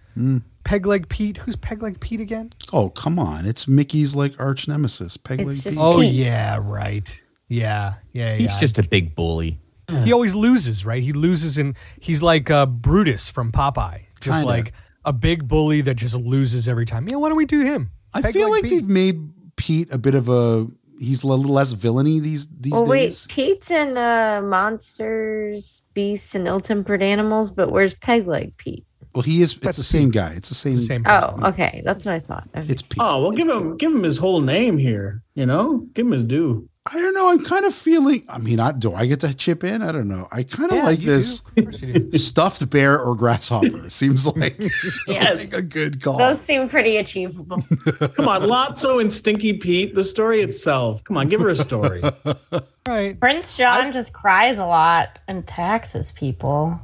Peg Leg Pete. Who's Peg Leg Pete again? oh come on. It's Mickey's like arch nemesis. Peg It's Leg Pete. Oh yeah, right. Yeah, yeah, He's yeah. just a big bully. he always loses, right? He loses, and he's like uh, Brutus from Popeye, just Kinda. like a big bully that just loses every time. Yeah, why don't we do him? I Peg feel Leg like Pete. they've made Pete a bit of a he's a little less villainy these these days. Well, wait. Pete's in uh, Monsters, Beasts, and Ill-Tempered Animals, but where's Peg Leg Pete? Well, he is. It's That's the same guy. It's the same. the same. Oh, okay, that's what I thought. Okay. It's Pete. Oh, well, give him give him his whole name here. You know, give him his due. I don't know. I'm kind of feeling. I mean, I, do I get to chip in? I don't know. I kind of Yeah, like this do. Of course you do. (laughs) stuffed bear or grasshopper. Seems (laughs) like, Yes. like a good call. Those seem pretty achievable. (laughs) Come on, Lotso and Stinky Pete. The story itself. Come on, give her a story. Right. Prince John just cries a lot and taxes people.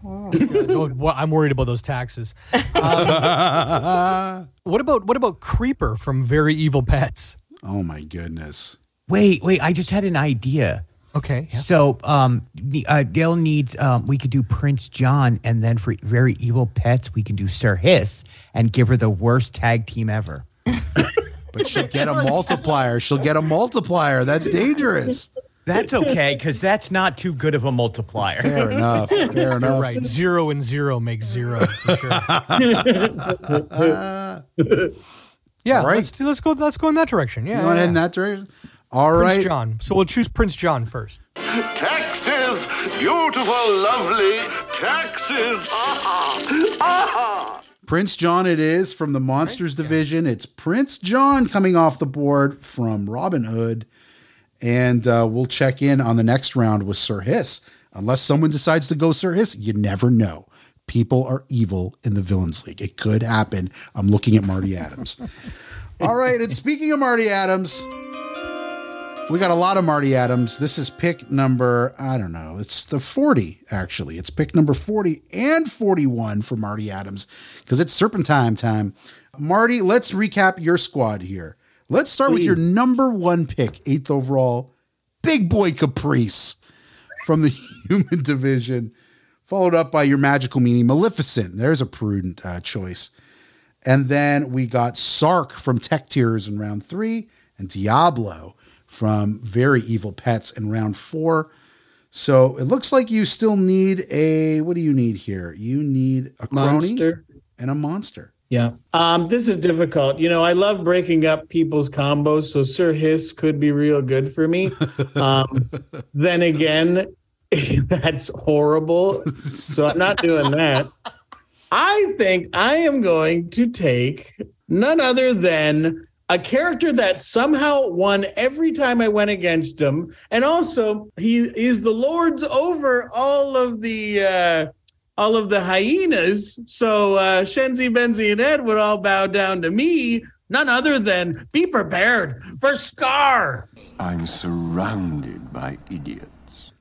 So, well, I'm worried about those taxes. Um, what about what about Creeper from Very Evil Pets? oh my goodness. Wait, wait. I just had an idea. Okay. yeah. So, um, uh, Dale needs. Um, we could do Prince John, and then for very evil pets, we can do Sir Hiss, and give her the worst tag team ever. (laughs) But she'll get a multiplier. She'll get a multiplier. That's dangerous. That's okay, because that's not too good of a multiplier. Fair enough. (laughs) Fair You're enough. right. Zero and zero makes zero for sure. (laughs) yeah. All right. Let's let's go. Let's go in that direction. Yeah. You want to yeah, head in that direction? All Prince right. John. So we'll choose Prince John first. Taxes! Beautiful, lovely taxes! Aha! Aha! Prince John it is from the Monsters division. It's Prince John coming off the board from Robin Hood. And uh, we'll check in on the next round with Sir Hiss. Unless someone decides to go Sir Hiss, you never know. people are evil in the Villains League. It could happen. I'm looking at Marty Adams. (laughs) All right, and speaking of Marty Adams, we got a lot of Marty Adams. This is pick number, I don't know, it's the 40, actually. It's pick number 40 and 41 for Marty Adams because it's Serpentine time. Marty, let's recap your squad here. Let's start with your number one pick, eighth overall, Big Boy Caprice from the (laughs) Human Division, followed up by your Magical Meanie, Maleficent. There's a prudent uh, choice. And then we got Sark from Tech Tears in round three, and Diablo from Very Evil Pets in round four. So it looks like you still need a what do you need here? You need a crony Monster. and a monster. Yeah. Um, this is difficult. You know, I love breaking up people's combos, so Sir Hiss could be real good for me. (laughs) Um, then again, (laughs) that's horrible. So I'm not doing that. I think I am going to take none other than a character that somehow won every time I went against him. And also, he is the lords over all of the uh all of the hyenas. So uh Shenzi, Banzai, and Ed would all bow down to me. None other than be prepared for Scar. I'm surrounded by idiots.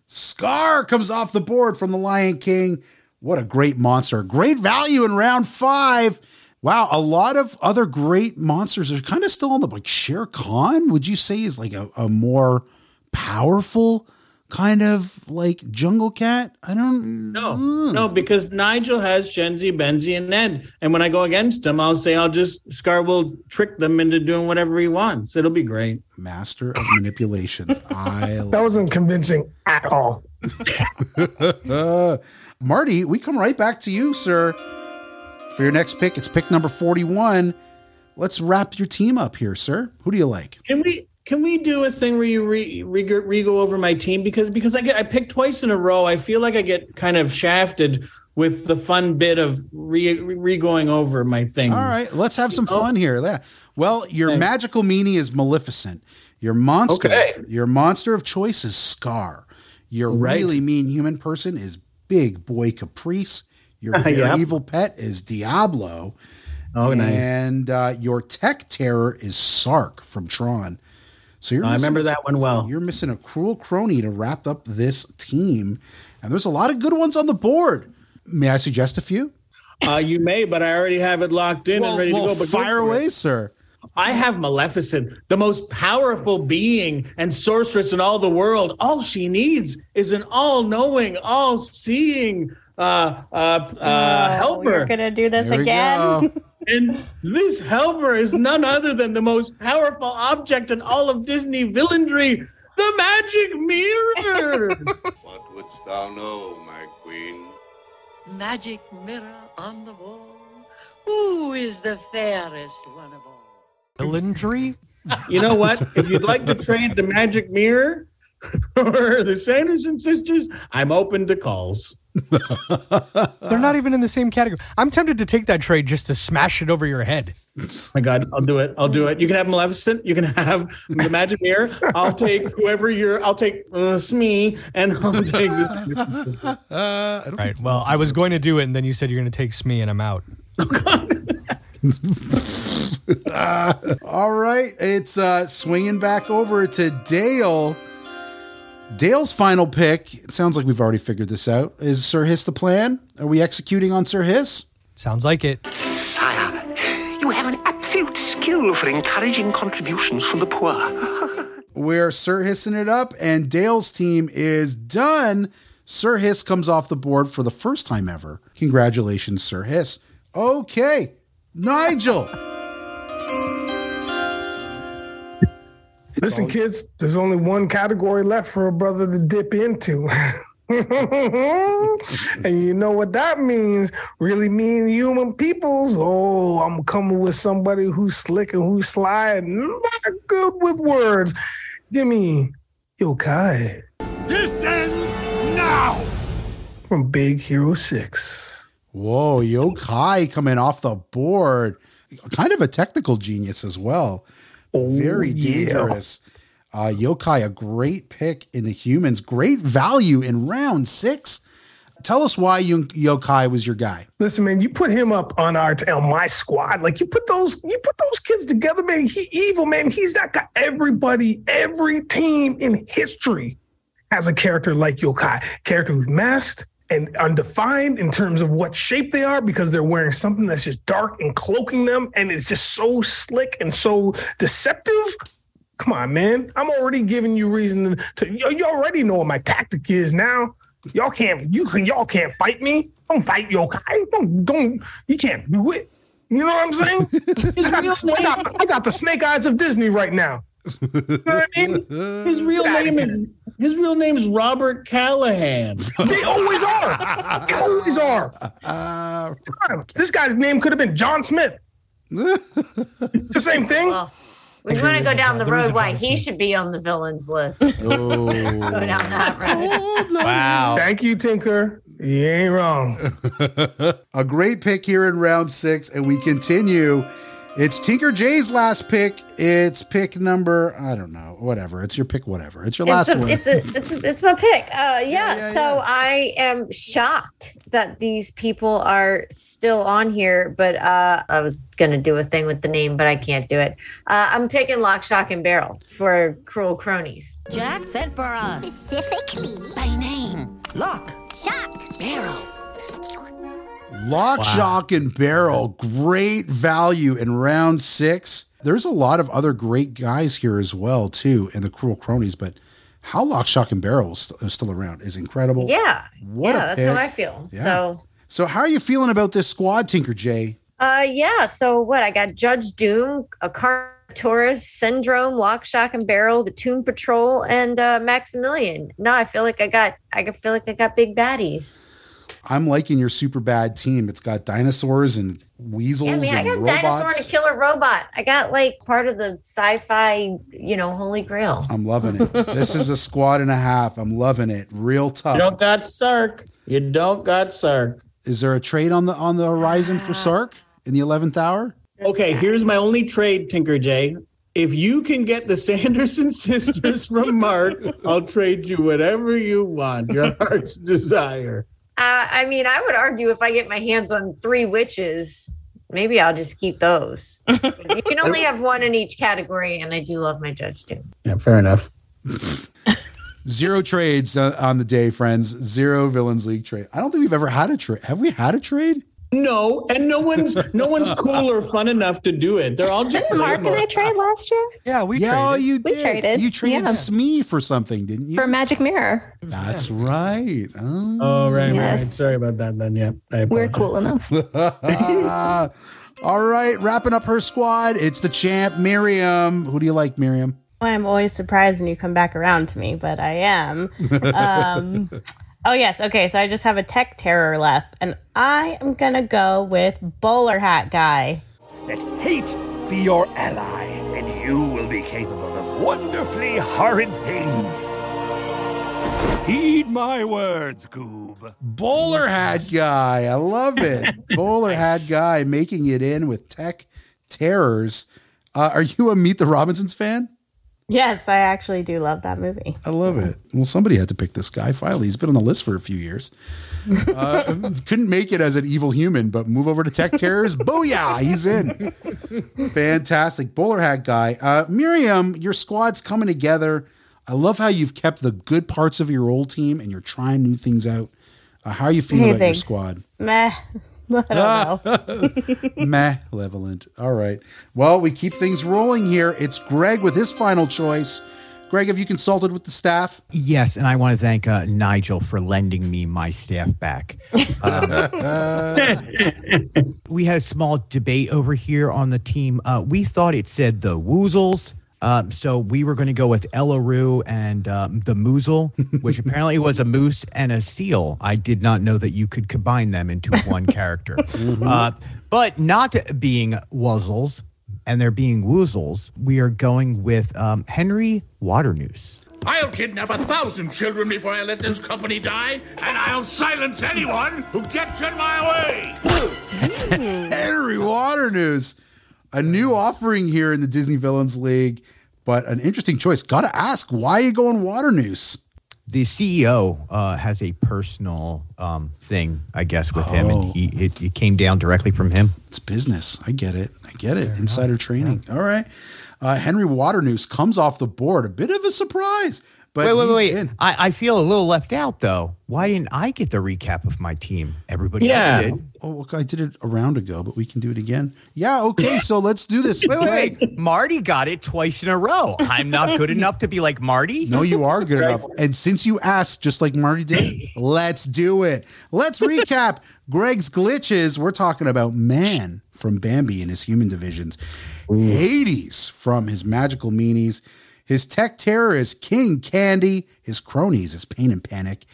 Scar comes off the board from the Lion King. What a great monster. Great value in round five. Wow, a lot of other great monsters are kind of still on the like Shere Khan, would you say is like a, a more powerful kind of like jungle cat? I don't No, no, because Nigel has Shenzi, Banzai, and Ned. And when I go against him, I'll say I'll just Scar will trick them into doing whatever he wants. It'll be great. Master of manipulations. (laughs) I That wasn't convincing at all. uh, (laughs) Marty, we come right back to you, sir. For your next pick, it's pick number 41. Let's wrap your team up here, sir. Who do you like? Can we can we do a thing where you re, re, re go over my team because because I get I picked twice in a row. I feel like I get kind of shafted with the fun bit of re, re going over my things. All right, let's have some oh. fun here. Yeah. Well, your magical meanie is Maleficent. Your monster, Okay. your monster of choice is Scar. Your Right. really mean human person is Big Boy Caprice. Your (laughs) very Yep. evil pet is Diablo. Oh, nice. And uh, your tech terror is Sark from Tron. So you're I missing- remember that one well. You're missing a cruel crony to wrap up this team, and there's a lot of good ones on the board. May I suggest a few? Uh, you may, but I already have it locked in Well, and ready well, to go. But fire for it. away, sir. I have Maleficent, the most powerful being and sorceress in all the world. All she needs is an all-knowing, all-seeing uh, uh, uh, Oh, helper. You're gonna do this There we again. (laughs) And this helper is none other than the most powerful object in all of Disney villainry, the magic mirror. (laughs) What wouldst thou know, my queen? Magic mirror on the wall. Who is the fairest one of all? Villainry? you know what? If you'd like to trade the magic mirror (laughs) for the Sanderson sisters, I'm open to calls. They're not even in the same category. I'm tempted to take that trade just to smash it over your head. (laughs) my God, I'll do it. I'll do it. You can have Maleficent. You can have the magic mirror. I'll take whoever you're. I'll take uh, Smee, and I'll take this. (laughs) Uh, Right. Well, I was going to do it, and then you said you're going to take Smee, and I'm out. (laughs) All right, it's uh, swinging back over to Dale. Dale's final pick. It sounds like we've already figured this out. Is Sir Hiss the plan? Are we executing on Sir Hiss? Sounds like it. Sire, you have an absolute skill for encouraging contributions from the poor. (laughs) We're Sir Hissing it up, and Dale's team is done. Sir Hiss comes off the board for the first time ever. Congratulations, Sir Hiss. Okay, Nigel. Listen, kids, there's only one category left for a brother to dip into. (laughs) and you know what that means? Really mean human peoples. Oh, I'm coming with somebody who's slick and who's sly and not good with words. Give me Yokai This ends now! from Big Hero 6. Whoa, Yokai coming off the board. Kind of a technical genius as well. Very yeah. dangerous. Uh, Yokai, a great pick in the humans. Great value in round six. Tell us why Yo- Yokai was your guy. Listen, man, you put him up on our on my squad. Like you put those, you put those kids together, man. He evil, man. He's that guy. Everybody, every team in history has a character like Yokai. Character who's masked and undefined in terms of what shape they are because they're wearing something that's just dark and cloaking them, and it's just so slick and so deceptive. Come on, man. I'm already giving you reason to, you, already know what my tactic is now. Y'all can't you can y'all can't fight me. Don't fight yokai. Don't don't you can't do it. You know what I'm saying? (laughs) I, got, the- I, got, the snake eyes of Disney right now. You know what I mean? His real name is his real name is Robert Callahan. (laughs) They always are. They always are. Uh, God, this guy's name could have been John Smith. It's (laughs) the same thing. We want to go down the road why he should be on the villains list. (laughs) Oh. go Oh. down that road. Wow. Thank you, Tinker. You ain't wrong. a great pick here in round six, and we continue. It's Tinker J's last pick. It's pick number, I don't know, whatever. It's your pick, whatever. It's your last it's a, one. It's, a, it's it's my pick. Uh, yeah. so I am shocked that these people are still on here. But uh, I was gonna do a thing with the name, but I can't do it. Uh, I'm picking Lock, Shock, and Barrel for Cruel Cronies. Jack sent for us. Specifically. By name. Lock. Shock. Barrel. Lock, Wow. shock, and barrel. Great value in round six. There's a lot of other great guys here as well, too, in the Cruel Cronies, but how Lock, Shock, and Barrel is, still around is incredible. Yeah. What yeah, a that's how. I feel. Yeah. So So, how are you feeling about this squad, Tinker J? Uh, yeah. So what? I got Judge Doom, a Carnotaurus, Syndrome, Lock, Shock, and Barrel, the Toon Patrol, and uh, Maximilian. No, I feel like I got. I feel like I got big baddies. I'm liking your super bad team. It's got dinosaurs and weasels Yeah, I mean, I and got robots. dinosaur and a killer robot. I got like part of the sci-fi, you know, holy grail. I'm loving it. (laughs) this is a squad and a half. I'm loving it. Real tough. You don't got Sark. You don't got Sark. Is there a trade on the on the horizon for ah. Sark in the eleventh hour? Okay, here's my only trade, Tinker J. If you can get the (laughs) Sanderson sisters from Mark, I'll trade you whatever you want, your heart's desire. Uh, I mean, I would argue if I get my hands on three witches, maybe I'll just keep those. (laughs) You can only have one in each category, and I do love my Judge Doom. Yeah, fair enough. (laughs) Zero trades uh, on the day, friends. Zero villains league trade. I don't think we've ever had a trade. Have we had a trade? No, and no one's no one's (laughs) cool or fun enough to do it. They're all just Didn't Mark and I trade last year? Yeah, we yeah, traded. you We traded, You traded yeah. Smee for something, didn't you? For Magic Mirror. That's right. Oh, Oh, right, right, right. Sorry about that then. Yeah. I We're cool enough. (laughs) All right, wrapping up her squad. It's the champ, Miriam. Who do you like, Miriam? I'm always surprised when you come back around to me, but I am. (laughs) Um, oh, yes. Okay. So I just have a tech terror left, and I am going to go with Bowler Hat Guy. Let hate be your ally, and you will be capable of wonderfully horrid things. Heed my words, Goob. Bowler hat guy. I love it. (laughs) Bowler hat guy making it in with tech terrors. Uh, are you a Meet the Robinsons fan? Yes, I actually do love that movie. I love it. Well, somebody had to pick this guy. Finally, he's been on the list for a few years. Uh, (laughs) couldn't make it as an evil human, but move over to Tech Terrors. (laughs) Booyah! He's in. Fantastic. Bowler hat guy. Uh, Miriam, your squad's coming together. I love how you've kept the good parts of your old team and you're trying new things out. Uh, how are you feeling Hey, about thanks. your squad? Meh. (laughs) I don't know. (laughs) Malevolent. All right. Well, we keep things rolling here. It's Greg with his final choice. Greg, have you consulted with the staff? Yes, and I want to thank uh, Nigel for lending me my staff back. Um, (laughs) we had a small debate over here on the team. Uh, we thought it said the Woozles. Um, so we were going to go with Eleroo and um, the Moosel, (laughs) which apparently was a moose and a seal. I did not know that you could combine them into (laughs) one character. Uh, but not being Wuzzles and there being Woozles, we are going with um, Henry Waternoose. I'll kidnap a thousand children before I let this company die, and I'll silence anyone who gets in my way. (laughs) Henry Waternoose. A new offering here in the Disney Villains League, but an interesting choice. Got to ask, why are you going Waternoose? the CEO uh, has a personal um, thing, I guess, with him, and Oh. he it, it came down directly from him. It's business. I get it. I get it. Insider training. All right. Uh, Henry Waternoose comes off the board. A bit of a surprise, but wait, wait, wait. in. I, I feel a little left out though. Why didn't I get the recap of my team? Everybody else did. Oh, okay, I did it a round ago, but we can do it again. Yeah. Okay. So (laughs) let's do this. Wait, wait, wait. Marty got it twice in a row. I'm not good (laughs) enough to be like Marty. No, you are good enough. And since you asked, just like Marty did, (laughs) let's do it. Let's recap Greg's glitches. We're talking about Man from Bambi and his human divisions, Hades from his magical meanies, his tech terror is King Candy, his cronies is Pain and Panic,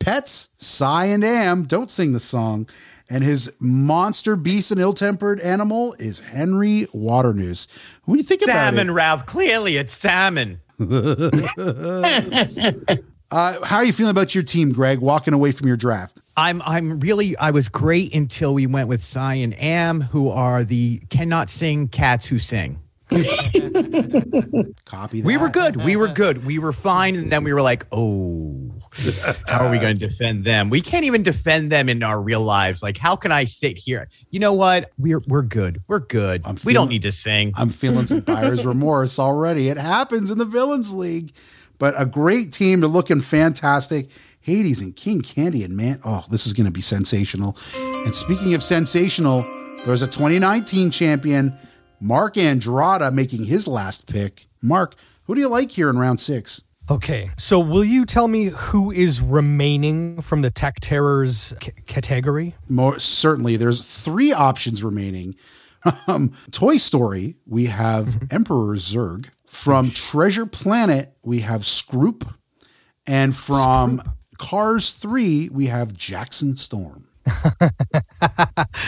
pets, Si and Am, don't sing the song, and his monster beast and ill-tempered animal is Henry Waternoose. What do you think about Salmon. Ralph. Clearly, it's salmon. (laughs) (laughs) Uh, how are you feeling about your team, Greg, walking away from your draft? I'm I'm really I was great until we went with Si and Am, who are the cannot sing cats who sing. (laughs) Copy We were good. We were good. We were fine. And then we were like, oh, how are we going to defend them? We can't even defend them in our real lives. Like, how can I sit here? You know what? We're we're good. We're good. we don't need to sing. I'm feeling some buyer's (laughs) remorse already. It happens in the Villains League, but a great team. They're looking fantastic. Hades and King Candy and man, oh, this is going to be sensational. And speaking of sensational, there's a 2019 champion, Mark Andrada, making his last pick. Mark, who do you like here in round six? Okay, so will you tell me who is remaining from the Tech Terrors c- category? More certainly, there's three options remaining. (laughs) Um, Toy Story, we have Emperor Zurg. From Treasure Planet, we have Scroop, and from Cars Three, we have Jackson Storm. (laughs)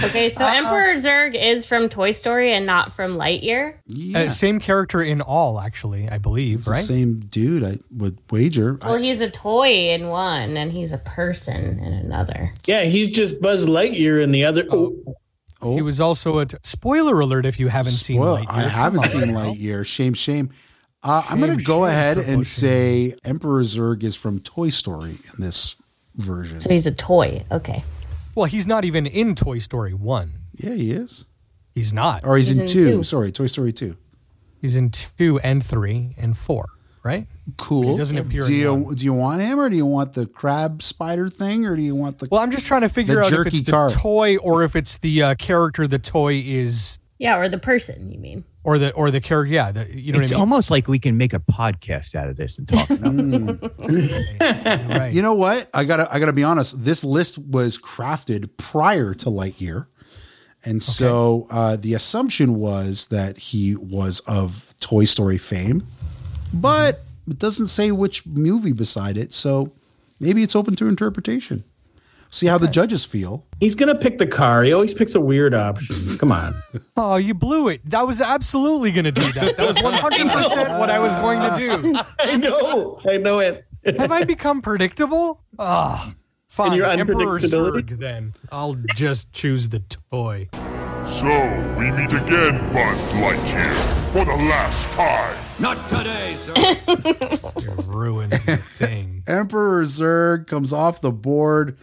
Okay, so Emperor Zurg is from Toy Story and not from Lightyear. Uh, same character in all, actually, I believe, It's right? the same dude. I would wager. Well, he's a toy in one, and he's a person in another. Yeah, he's just Buzz Lightyear in the other. Oh, He was also a t- spoiler alert if you haven't seen Well, Lightyear. I haven't seen. Lightyear. Shame, shame. Uh, I'm going to go ahead and shame. say Emperor Zurg is from Toy Story in this version. So he's a toy. Okay. Well, he's not even in Toy Story 1. Yeah, he is. He's not. Or he's, in, two. Sorry, Toy Story 2. He's in 2 and 3 and 4, right? Cool. He doesn't appear do you one. do you want him or do you want the crab spider thing or do you want the Well, I'm just trying to figure out if it's the car? toy or if it's the uh, character the toy is Yeah, or the person, you mean? Or the or the character yeah, the, you know it's what I mean? almost like we can make a podcast out of this and talk (laughs) about (laughs) it. right. You know what? I gotta I gotta be honest. This list was crafted prior to Lightyear, and so uh, the assumption was that he was of Toy Story fame, but it doesn't say which movie beside it. So maybe it's open to interpretation. See how the judges feel. he's gonna pick the car. He always picks a weird option. Come on. (laughs) Oh, you blew it. That was absolutely going to do that. That was (laughs) 100% what I was going to do. I know. I know it. Have I become predictable? Ah, fine. your Emperor unpredictability? Zurg, then. I'll just choose the toy. So, we meet again, Buzz Lightyear, for the last time. Not today, sir. (laughs) You're ruining the thing. Emperor Zurg comes off the board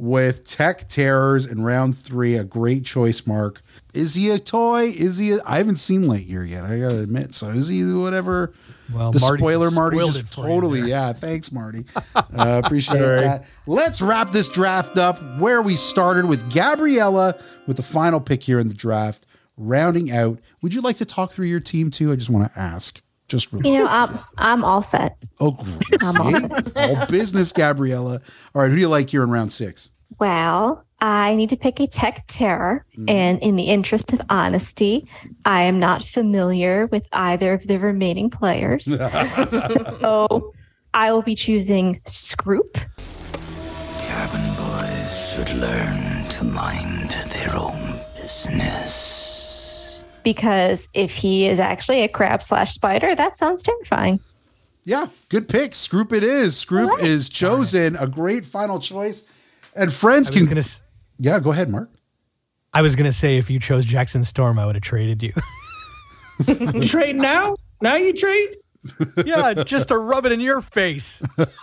with Tech Terrors in round three. A great choice, Mark. Is he a toy? Is he? A, I haven't seen Lightyear yet. I gotta admit. So is he whatever? Well, the Marty spoiler, Marty, just it for you totally. Yeah, thanks, Marty. (laughs) Uh, appreciate right. that. Let's wrap this draft up where we started with Gabriella with the final pick here in the draft. Rounding out, would you like to talk through your team too? I just want to ask. Just real You know, I'm I'm all set. Oh, great. I'm all See? (laughs) all business, Gabriella. All right, who do you like here in round six? Well, I need to pick a tech terror, hmm. and in the interest of honesty, I am not familiar with either of the remaining players. (laughs) so I will be choosing Scroop. Cabin boys should learn to mind their own business. Because if he is actually a crab slash spider, that sounds terrifying. Yeah, good pick. Scroop it is. Scroop is chosen. A great final choice. And friends can. gonna yeah, go ahead, Mark. I was going to say if you chose Jackson Storm, I would have traded you. You trade now? Now you trade? yeah, just to rub it in your face.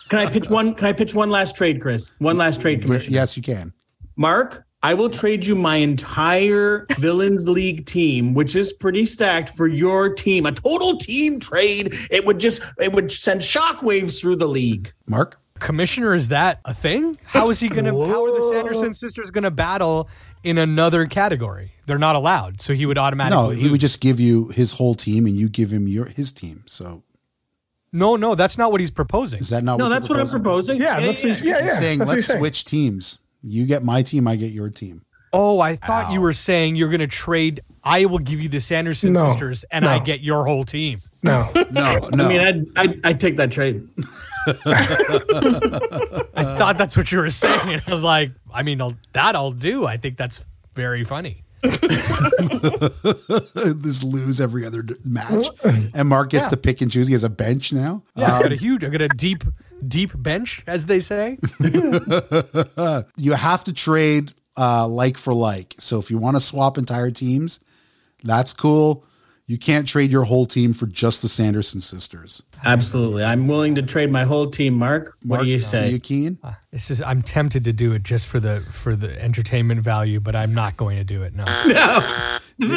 Can I pitch one? Can I pitch one last trade, Chris? One last trade, Commissioner. Yes, you can. Mark, I will trade you my entire Villains League team, which is pretty stacked, for your team. A total team trade. It would just it would send shockwaves through the league. Mark? Commissioner, is that a thing? How is he gonna how are the Sanderson sisters gonna battle in another category? They're not allowed. So he would automatically No, he would just give you his whole team and you give him your his team. So No, no, that's not what he's proposing. is that not No, what you're that's what I'm proposing. Yeah, that's what he's, yeah, He's yeah. saying that's let's he's saying. switch teams. You get my team, I get your team. Oh, I thought you were saying you're gonna trade I will give you the Sanderson No, sisters and I get your whole team. No, no, (laughs) no. I mean, I'd, I'd, I'd take that trade. (laughs) I thought that's what you were saying. I was like, I mean, I'll, that I'll do. I think that's very funny. (laughs) this lose every other match, and Mark gets Yeah. to pick and choose. He has a bench now. Yeah, I Um, got a huge, I got a deep, deep bench, as they say. (laughs) you have to trade uh, like for like. So if you want to swap entire teams, that's cool. You can't trade your whole team for just the Sanderson sisters. Absolutely. I'm willing to trade my whole team, Mark. What Mark, do you Are say? you keen? Uh, this is. I'm tempted to do it just for the for the entertainment value, but I'm not going to do it. No. (laughs) No.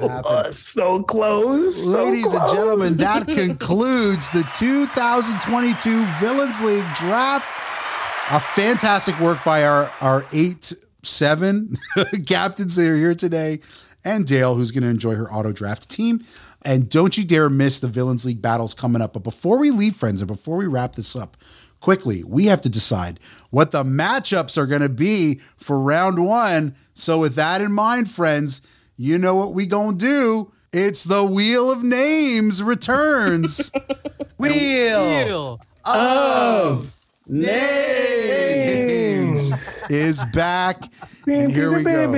No. Oh, so close. so Ladies and gentlemen, that (laughs) concludes the 2022 Villains League draft. A fantastic work by our our eight seven (laughs) captains that are here today, and Dale, who's going to enjoy her auto draft team. And don't you dare miss the Villains League battles coming up. But before we leave, friends, and before we wrap this up, quickly, we have to decide what the matchups are going to be for round one. So, with that in mind, friends, you know what we gonna do? It's the Wheel of Names returns. (laughs) Wheel of Names is back. And here we go.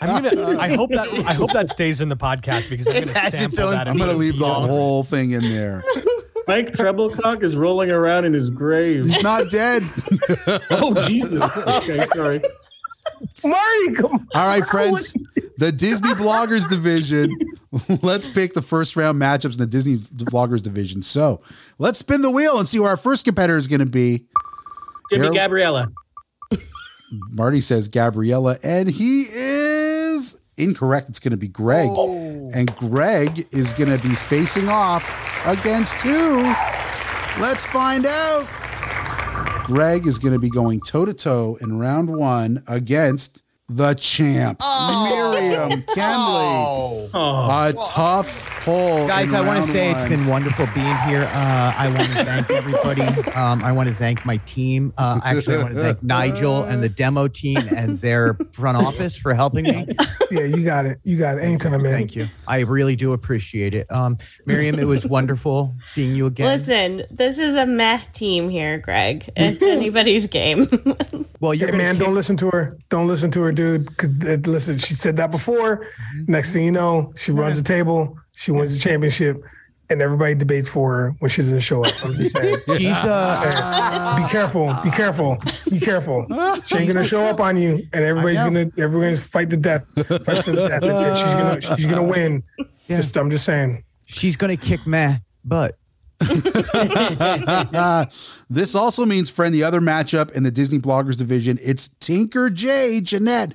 I'm gonna. (laughs) I hope that. I hope that stays in the podcast because I'm gonna sample that. I'm gonna leave the whole thing in there. Mike Treblecock is rolling around in his grave. He's not dead. (laughs) oh, Jesus. Okay, sorry. Marty, come on. All right, (laughs) friends. The Disney Bloggers Division. (laughs) Let's pick the first round matchups in the Disney Bloggers Division. So let's spin the wheel and see who our first competitor is going to be. Give me Gabriella. Marty says Gabriella, and he is incorrect. It's going to be Greg. Oh. And Greg is going to be facing off against who? Let's find out. Greg is going to be going toe to toe in round one against the champ, oh. Miriam Kenley. Oh. A oh. tough pull. Guys, I want to say it's been wonderful being here. Uh, I want to thank (laughs) everybody. Um, I want to thank my team. Uh, actually, I want to thank (laughs) Nigel and the demo team and their front office for helping me. (laughs) Yeah, you got it. You got it. Anytime, man. Thank you. I really do appreciate it. Um, Miriam, it was wonderful seeing you again. Listen, this is a meh team here, Greg. It's anybody's game. Well, Hey, man, don't listen to her. Don't listen to her, dude. 'Cause, uh, listen, she said that before. Next thing you know, she runs the table. She wins the championship, and everybody debates for her when she doesn't show up. I'm just saying. (laughs) She's, uh, Saying, be careful. Be careful. Be careful. She ain't gonna show up on you, and everybody's gonna everybody's fight the death. Fight to the death. And she's gonna she's gonna win. Just I'm just saying. She's going to kick meh butt. (laughs) this also means, friend, the other matchup in the Disney Bloggers division, it's Tinker J, Jeanette,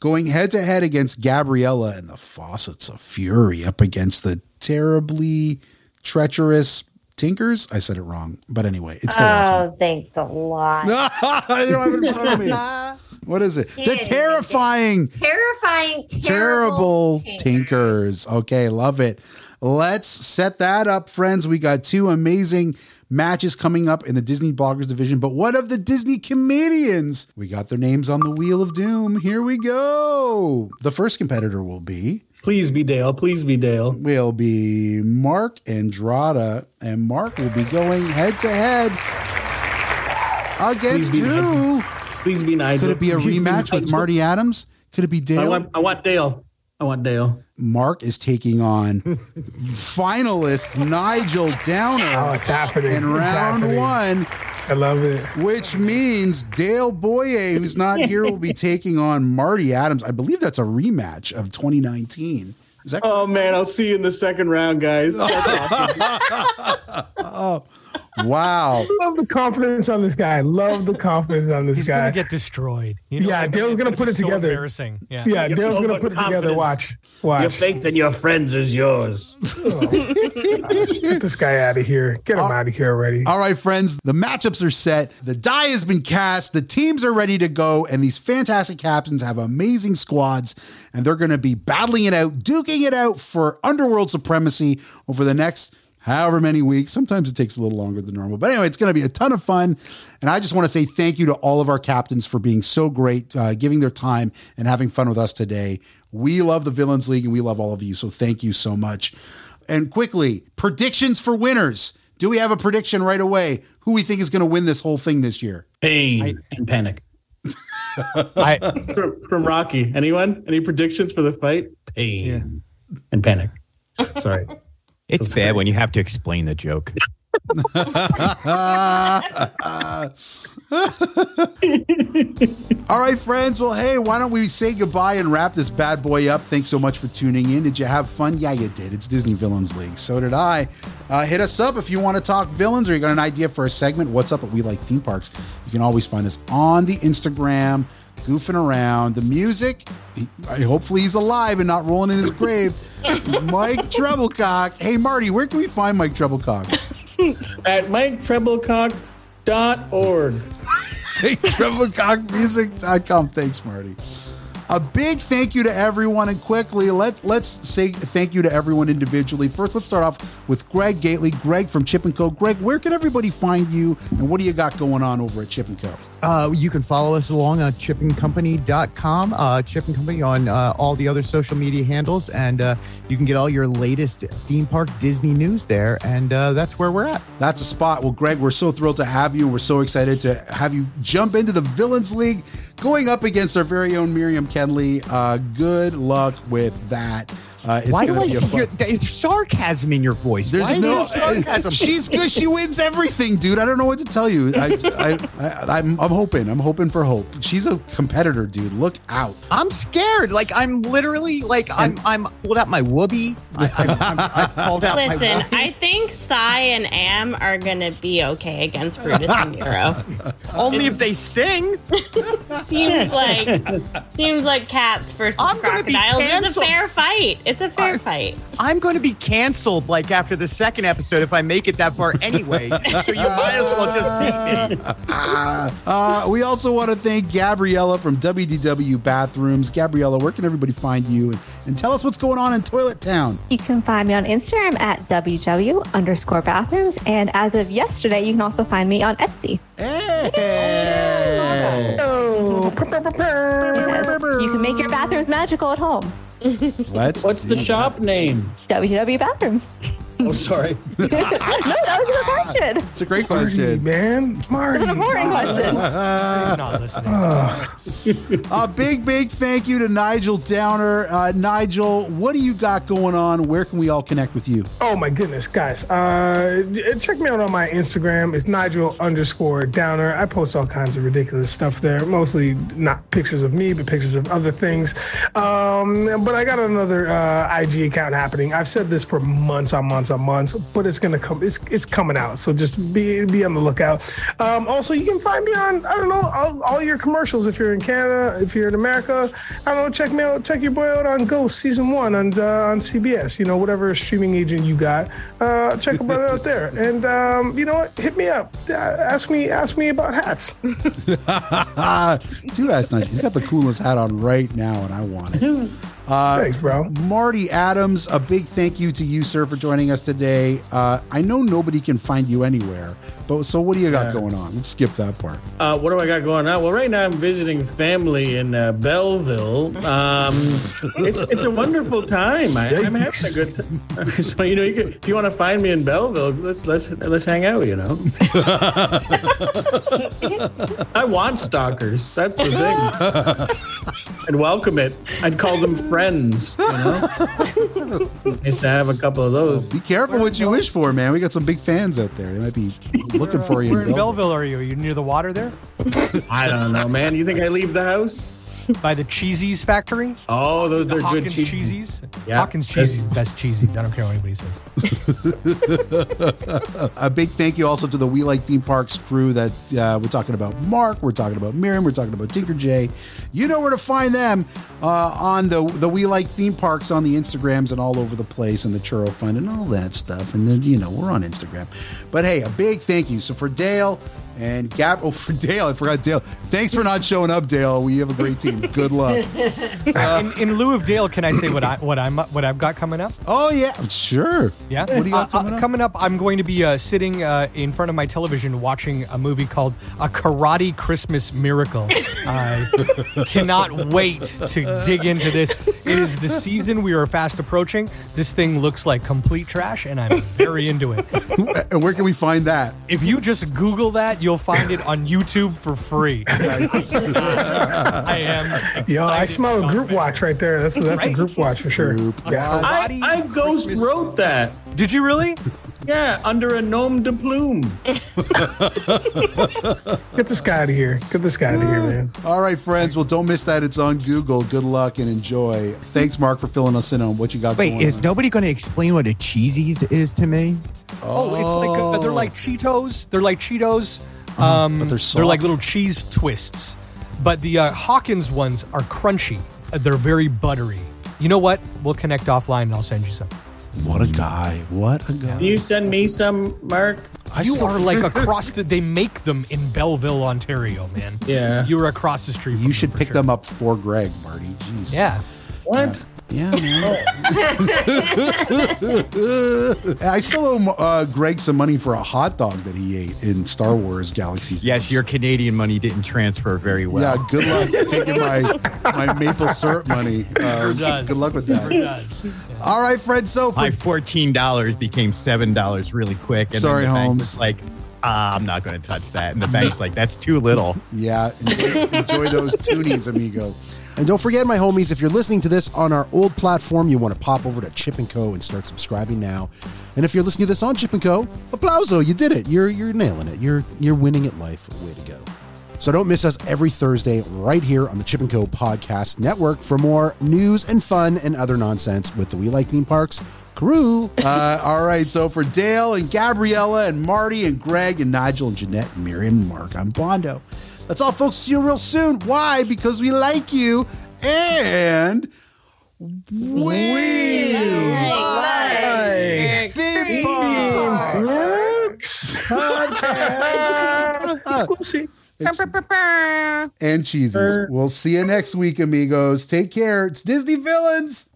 going head to head against Gabriella and the Faucets of Fury up against the terribly treacherous Tinkers. I said it wrong, but anyway, it's still awesome. Oh, thanks a lot. (laughs) I don't have it in front of me. (laughs) What is it? The terrifying, Terrifying, terrible terrible. tinkers. Okay, love it. Let's set that up, friends. We got two amazing matches coming up in the Disney Bloggers division. But what of the Disney comedians? We got their names on the Wheel of Doom. Here we go. The first competitor will be. Please be Dale. Please be Dale. Will be Mark Andrada, and Mark will be going head to head against Please be who? Please be Nigel. Could it be a Please rematch with Marty Adams? Could it be I Dale? want, I want Dale. I want Dale. Mark is taking on finalist Nigel Downer Oh, it's happening. in It's round happening. one. I love it. Which means Dale Boye, who's not (laughs) here, will be taking on Marty Adams. I believe that's a rematch of 2019. Is that Oh man, I'll see you in the second round, guys. (laughs) (laughs) oh, wow. Love the confidence on this guy. Love the confidence on this He's guy. gonna get destroyed. You know, yeah, like, Dale's it's gonna be put it so together. Embarrassing. Yeah. Yeah, Your Dale's gonna put it together. overconfidence. Watch. Your faith in your friends is yours. Get this guy out of here. Get him out of here already. All right, friends, the matchups are set. The die has been cast. The teams are ready to go. And these fantastic captains have amazing squads. And they're going to be battling it out, duking it out for underworld supremacy over the next however many weeks. Sometimes it takes a little longer than normal. But anyway, it's going to be a ton of fun. And I just want to say thank you to all of our captains for being so great, uh, giving their time and having fun with us today. We love the Villains League and we love all of you. So thank you so much. And quickly, predictions for winners. Do we have a prediction right away? Who we think is going to win this whole thing this year? Pain and panic. I, (laughs) from, from Rocky. Anyone? Any predictions for the fight? Pain and panic. Sorry. (laughs) It's bad when you have to explain the joke. (laughs) All right, friends. Well, hey, why don't we say goodbye and wrap this bad boy up? Thanks so much for tuning in. Did you have fun? Yeah, you did. It's Disney Villains League. So did I. Uh, hit us up if you want to talk villains or you got an idea for a segment. What's up at We Like Theme Parks? You can always find us on the Instagram, goofing around. The music, he, hopefully he's alive and not rolling in his grave. (laughs) Mike Treblecock. Hey, Marty, where can we find Mike Treblecock? (laughs) At MikeTreblecock.org. (laughs) Hey, TreblecockMusic.com. Thanks, Marty. A big thank you to everyone, and quickly let let's say thank you to everyone individually. First, let's start off with Greg Gately. Greg from Chip and Co. Greg, where can everybody find you, and what do you got going on over at Chip and Co? Uh, you can follow us along on chipandcompany.com, uh, Chip and Company on uh, all the other social media handles, and uh, you can get all your latest theme park Disney news there, and uh, that's where we're at. That's a spot. Well, Greg, we're so thrilled to have you, we're so excited to have you jump into the Villains League, going up against our very own Miriam Kenley. Uh, good luck with that. Uh, it's Why do I be see fun- your, there's sarcasm in your voice? There's Why is no there sarcasm. (laughs) She's good. She wins everything, dude. I don't know what to tell you. I, I, I, I'm, I'm hoping. I'm hoping for hope. She's a competitor, dude. Look out. I'm scared. Like I'm literally like I'm I'm pulled out my whoopee. I, I'm, I'm, I pulled out my Listen. I think Si and Am are gonna be okay against Brutus and Nero. Only if they sing. seems like seems like cats versus I'm gonna be crocodiles is a fair fight. It's a fair fight. I'm going to be canceled like after the second episode if I make it that far anyway. so you might as well just beat me. (laughs) Uh, we also want to thank Gabriella from WDW Bathrooms. Gabriella, where can everybody find you? And, and tell us what's going on in Toilet Town. You can find me on Instagram at WW underscore bathrooms. And as of yesterday, you can also find me on Etsy. Oh, You can make your bathrooms magical at home. Let's What's the shop name? WW bathrooms. Oh, sorry. (laughs) no, that was a good question. It's a great question. man. Marty. It's an important question. not (laughs) listening. a big, big thank you to Nigel Downer. Uh, Nigel, what do you got going on? Where can we all connect with you? Oh my goodness, guys! Uh, check me out on my Instagram. It's Nigel underscore Downer. I post all kinds of ridiculous stuff there. Mostly not pictures of me, but pictures of other things. Um, but I got another uh, IG account happening. I've said this for months on months on months, but it's gonna come. It's it's coming out. So just be be on the lookout. Um, also, you can find me on I don't know all, all your commercials if you're in Canada, if you're in America. I don't know. Check me out. Check your boy out on Ghost season one on uh, on CBS. You know whatever streaming agent you got. Uh, check a brother out there, (laughs) and um, you know what? Hit me up. Uh, ask me ask me about hats. (laughs) (laughs) Dude, that's nice. He's got the coolest hat on right now, and I want it. Uh, Thanks, bro. Marty Adams, a big thank you to you, sir, for joining us today. Uh, I know nobody can find you anywhere, but so what do you got going on? Let's skip that part. Uh, what do I got going on? Well, right now I'm visiting family in uh, Belleville. Um, (laughs) it's it's a wonderful time. I, I'm having a good. time. (laughs) so you know, you can, if you want to find me in Belleville, let's let's let's hang out. You know, (laughs) I want stalkers. That's the thing, and welcome it. I'd call them friends. You know, nice to have a couple of those. Be careful what you wish for, man. We got some big fans out there. They might be looking for you. Where in Belleville. Belleville are you? Are you near the water there? (laughs) I don't know, man. You think I leave the house? By the Cheesies factory? Oh, those The are good Hawkins cheeses. Cheesies? Yeah. Hawkins Cheesies, the best cheesies. I don't care what anybody says. (laughs) a big thank you also to the We Like Theme Parks crew that uh, we're talking about Mark, we're talking about Miriam, we're talking about Tinker J. You know where to find them uh, on the the We Like Theme Parks on the Instagrams and all over the place and the Churro Fund and all that stuff. And then, you know, we're on Instagram. But hey, a big thank you. So for Dale and Gap. oh, for Dale, I forgot Dale. Thanks for not showing up, Dale. We have a great team. Good luck. (laughs) in, in lieu of Dale, can I say what I what I'm what I've got coming up? Oh yeah, sure. Yeah. What do you got Uh, uh, coming up? Coming up, I'm going to be uh, sitting uh, in front of my television watching a movie called A Karate Christmas Miracle. (laughs) I cannot wait to dig into this. It is the season we are fast approaching. This thing looks like complete trash, and I'm very into it. and where can we find that? If you just Google that, you'll find it on YouTube for free. (laughs) I am. Yo, I smell a group watch right there. That's that's a group watch for sure. Yeah. I, I ghost wrote that. Did you really? Yeah, under a nom de plume. (laughs) Get this guy out of here. Get this guy out of here, man. All right, friends. Well, don't miss that. It's on Google. Good luck and enjoy. Thanks, Mark, for filling us in on what you got Wait, going is on. nobody going to explain what a cheesies is to me? Oh, it's like uh, they're like Cheetos. They're like Cheetos. Um, But they're they're like little cheese twists. But the uh, Hawkins ones are crunchy. Uh, They're very buttery. You know what? We'll connect offline and I'll send you some. What a guy. What a guy. Can you send me some, Mark? you are like across the. They make them in Belleville, Ontario, man. Yeah. You were across the street. You should pick them up for Greg, Marty. Jeez. Yeah. What? Yeah, man. (laughs) I still owe uh, Greg some money for a hot dog that he ate in Star Wars Galaxies. Yes, your Canadian money didn't transfer very well. Yeah, good luck (laughs) taking my my maple syrup money. Uh, does. good luck with that. Never does. (laughs) All right, Fred. So for My fourteen dollars became seven dollars really quick. And Sorry, then the bank Holmes. like, ah, I'm not going to touch that. And the bank's like, that's too little. Yeah, enjoy, enjoy those toonies, amigo. And don't forget, my homies, if you're listening to this on our old platform, you want to pop over to Chip and Co. and start subscribing now. And if you're listening to this on Chip and Co., applauso, you did it. You're you're nailing it. You're you're winning at life. Way to go. So don't miss us every Thursday right here on the Chip and Co. Podcast Network for more news and fun and other nonsense with the We Like Theme Parks crew. (laughs) Uh, all right, so for Dale and Gabriella and Marty and Greg and Nigel and Jeanette and Miriam and Mark, I'm Bondo. That's all, folks. See you real soon. Why? Because we like you and we like theme parks. Exclusive. Uh, and cheeses. We'll see you next week, amigos. Take care. It's Disney Villains.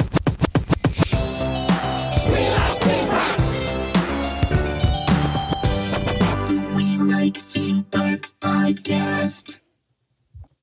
Podcast.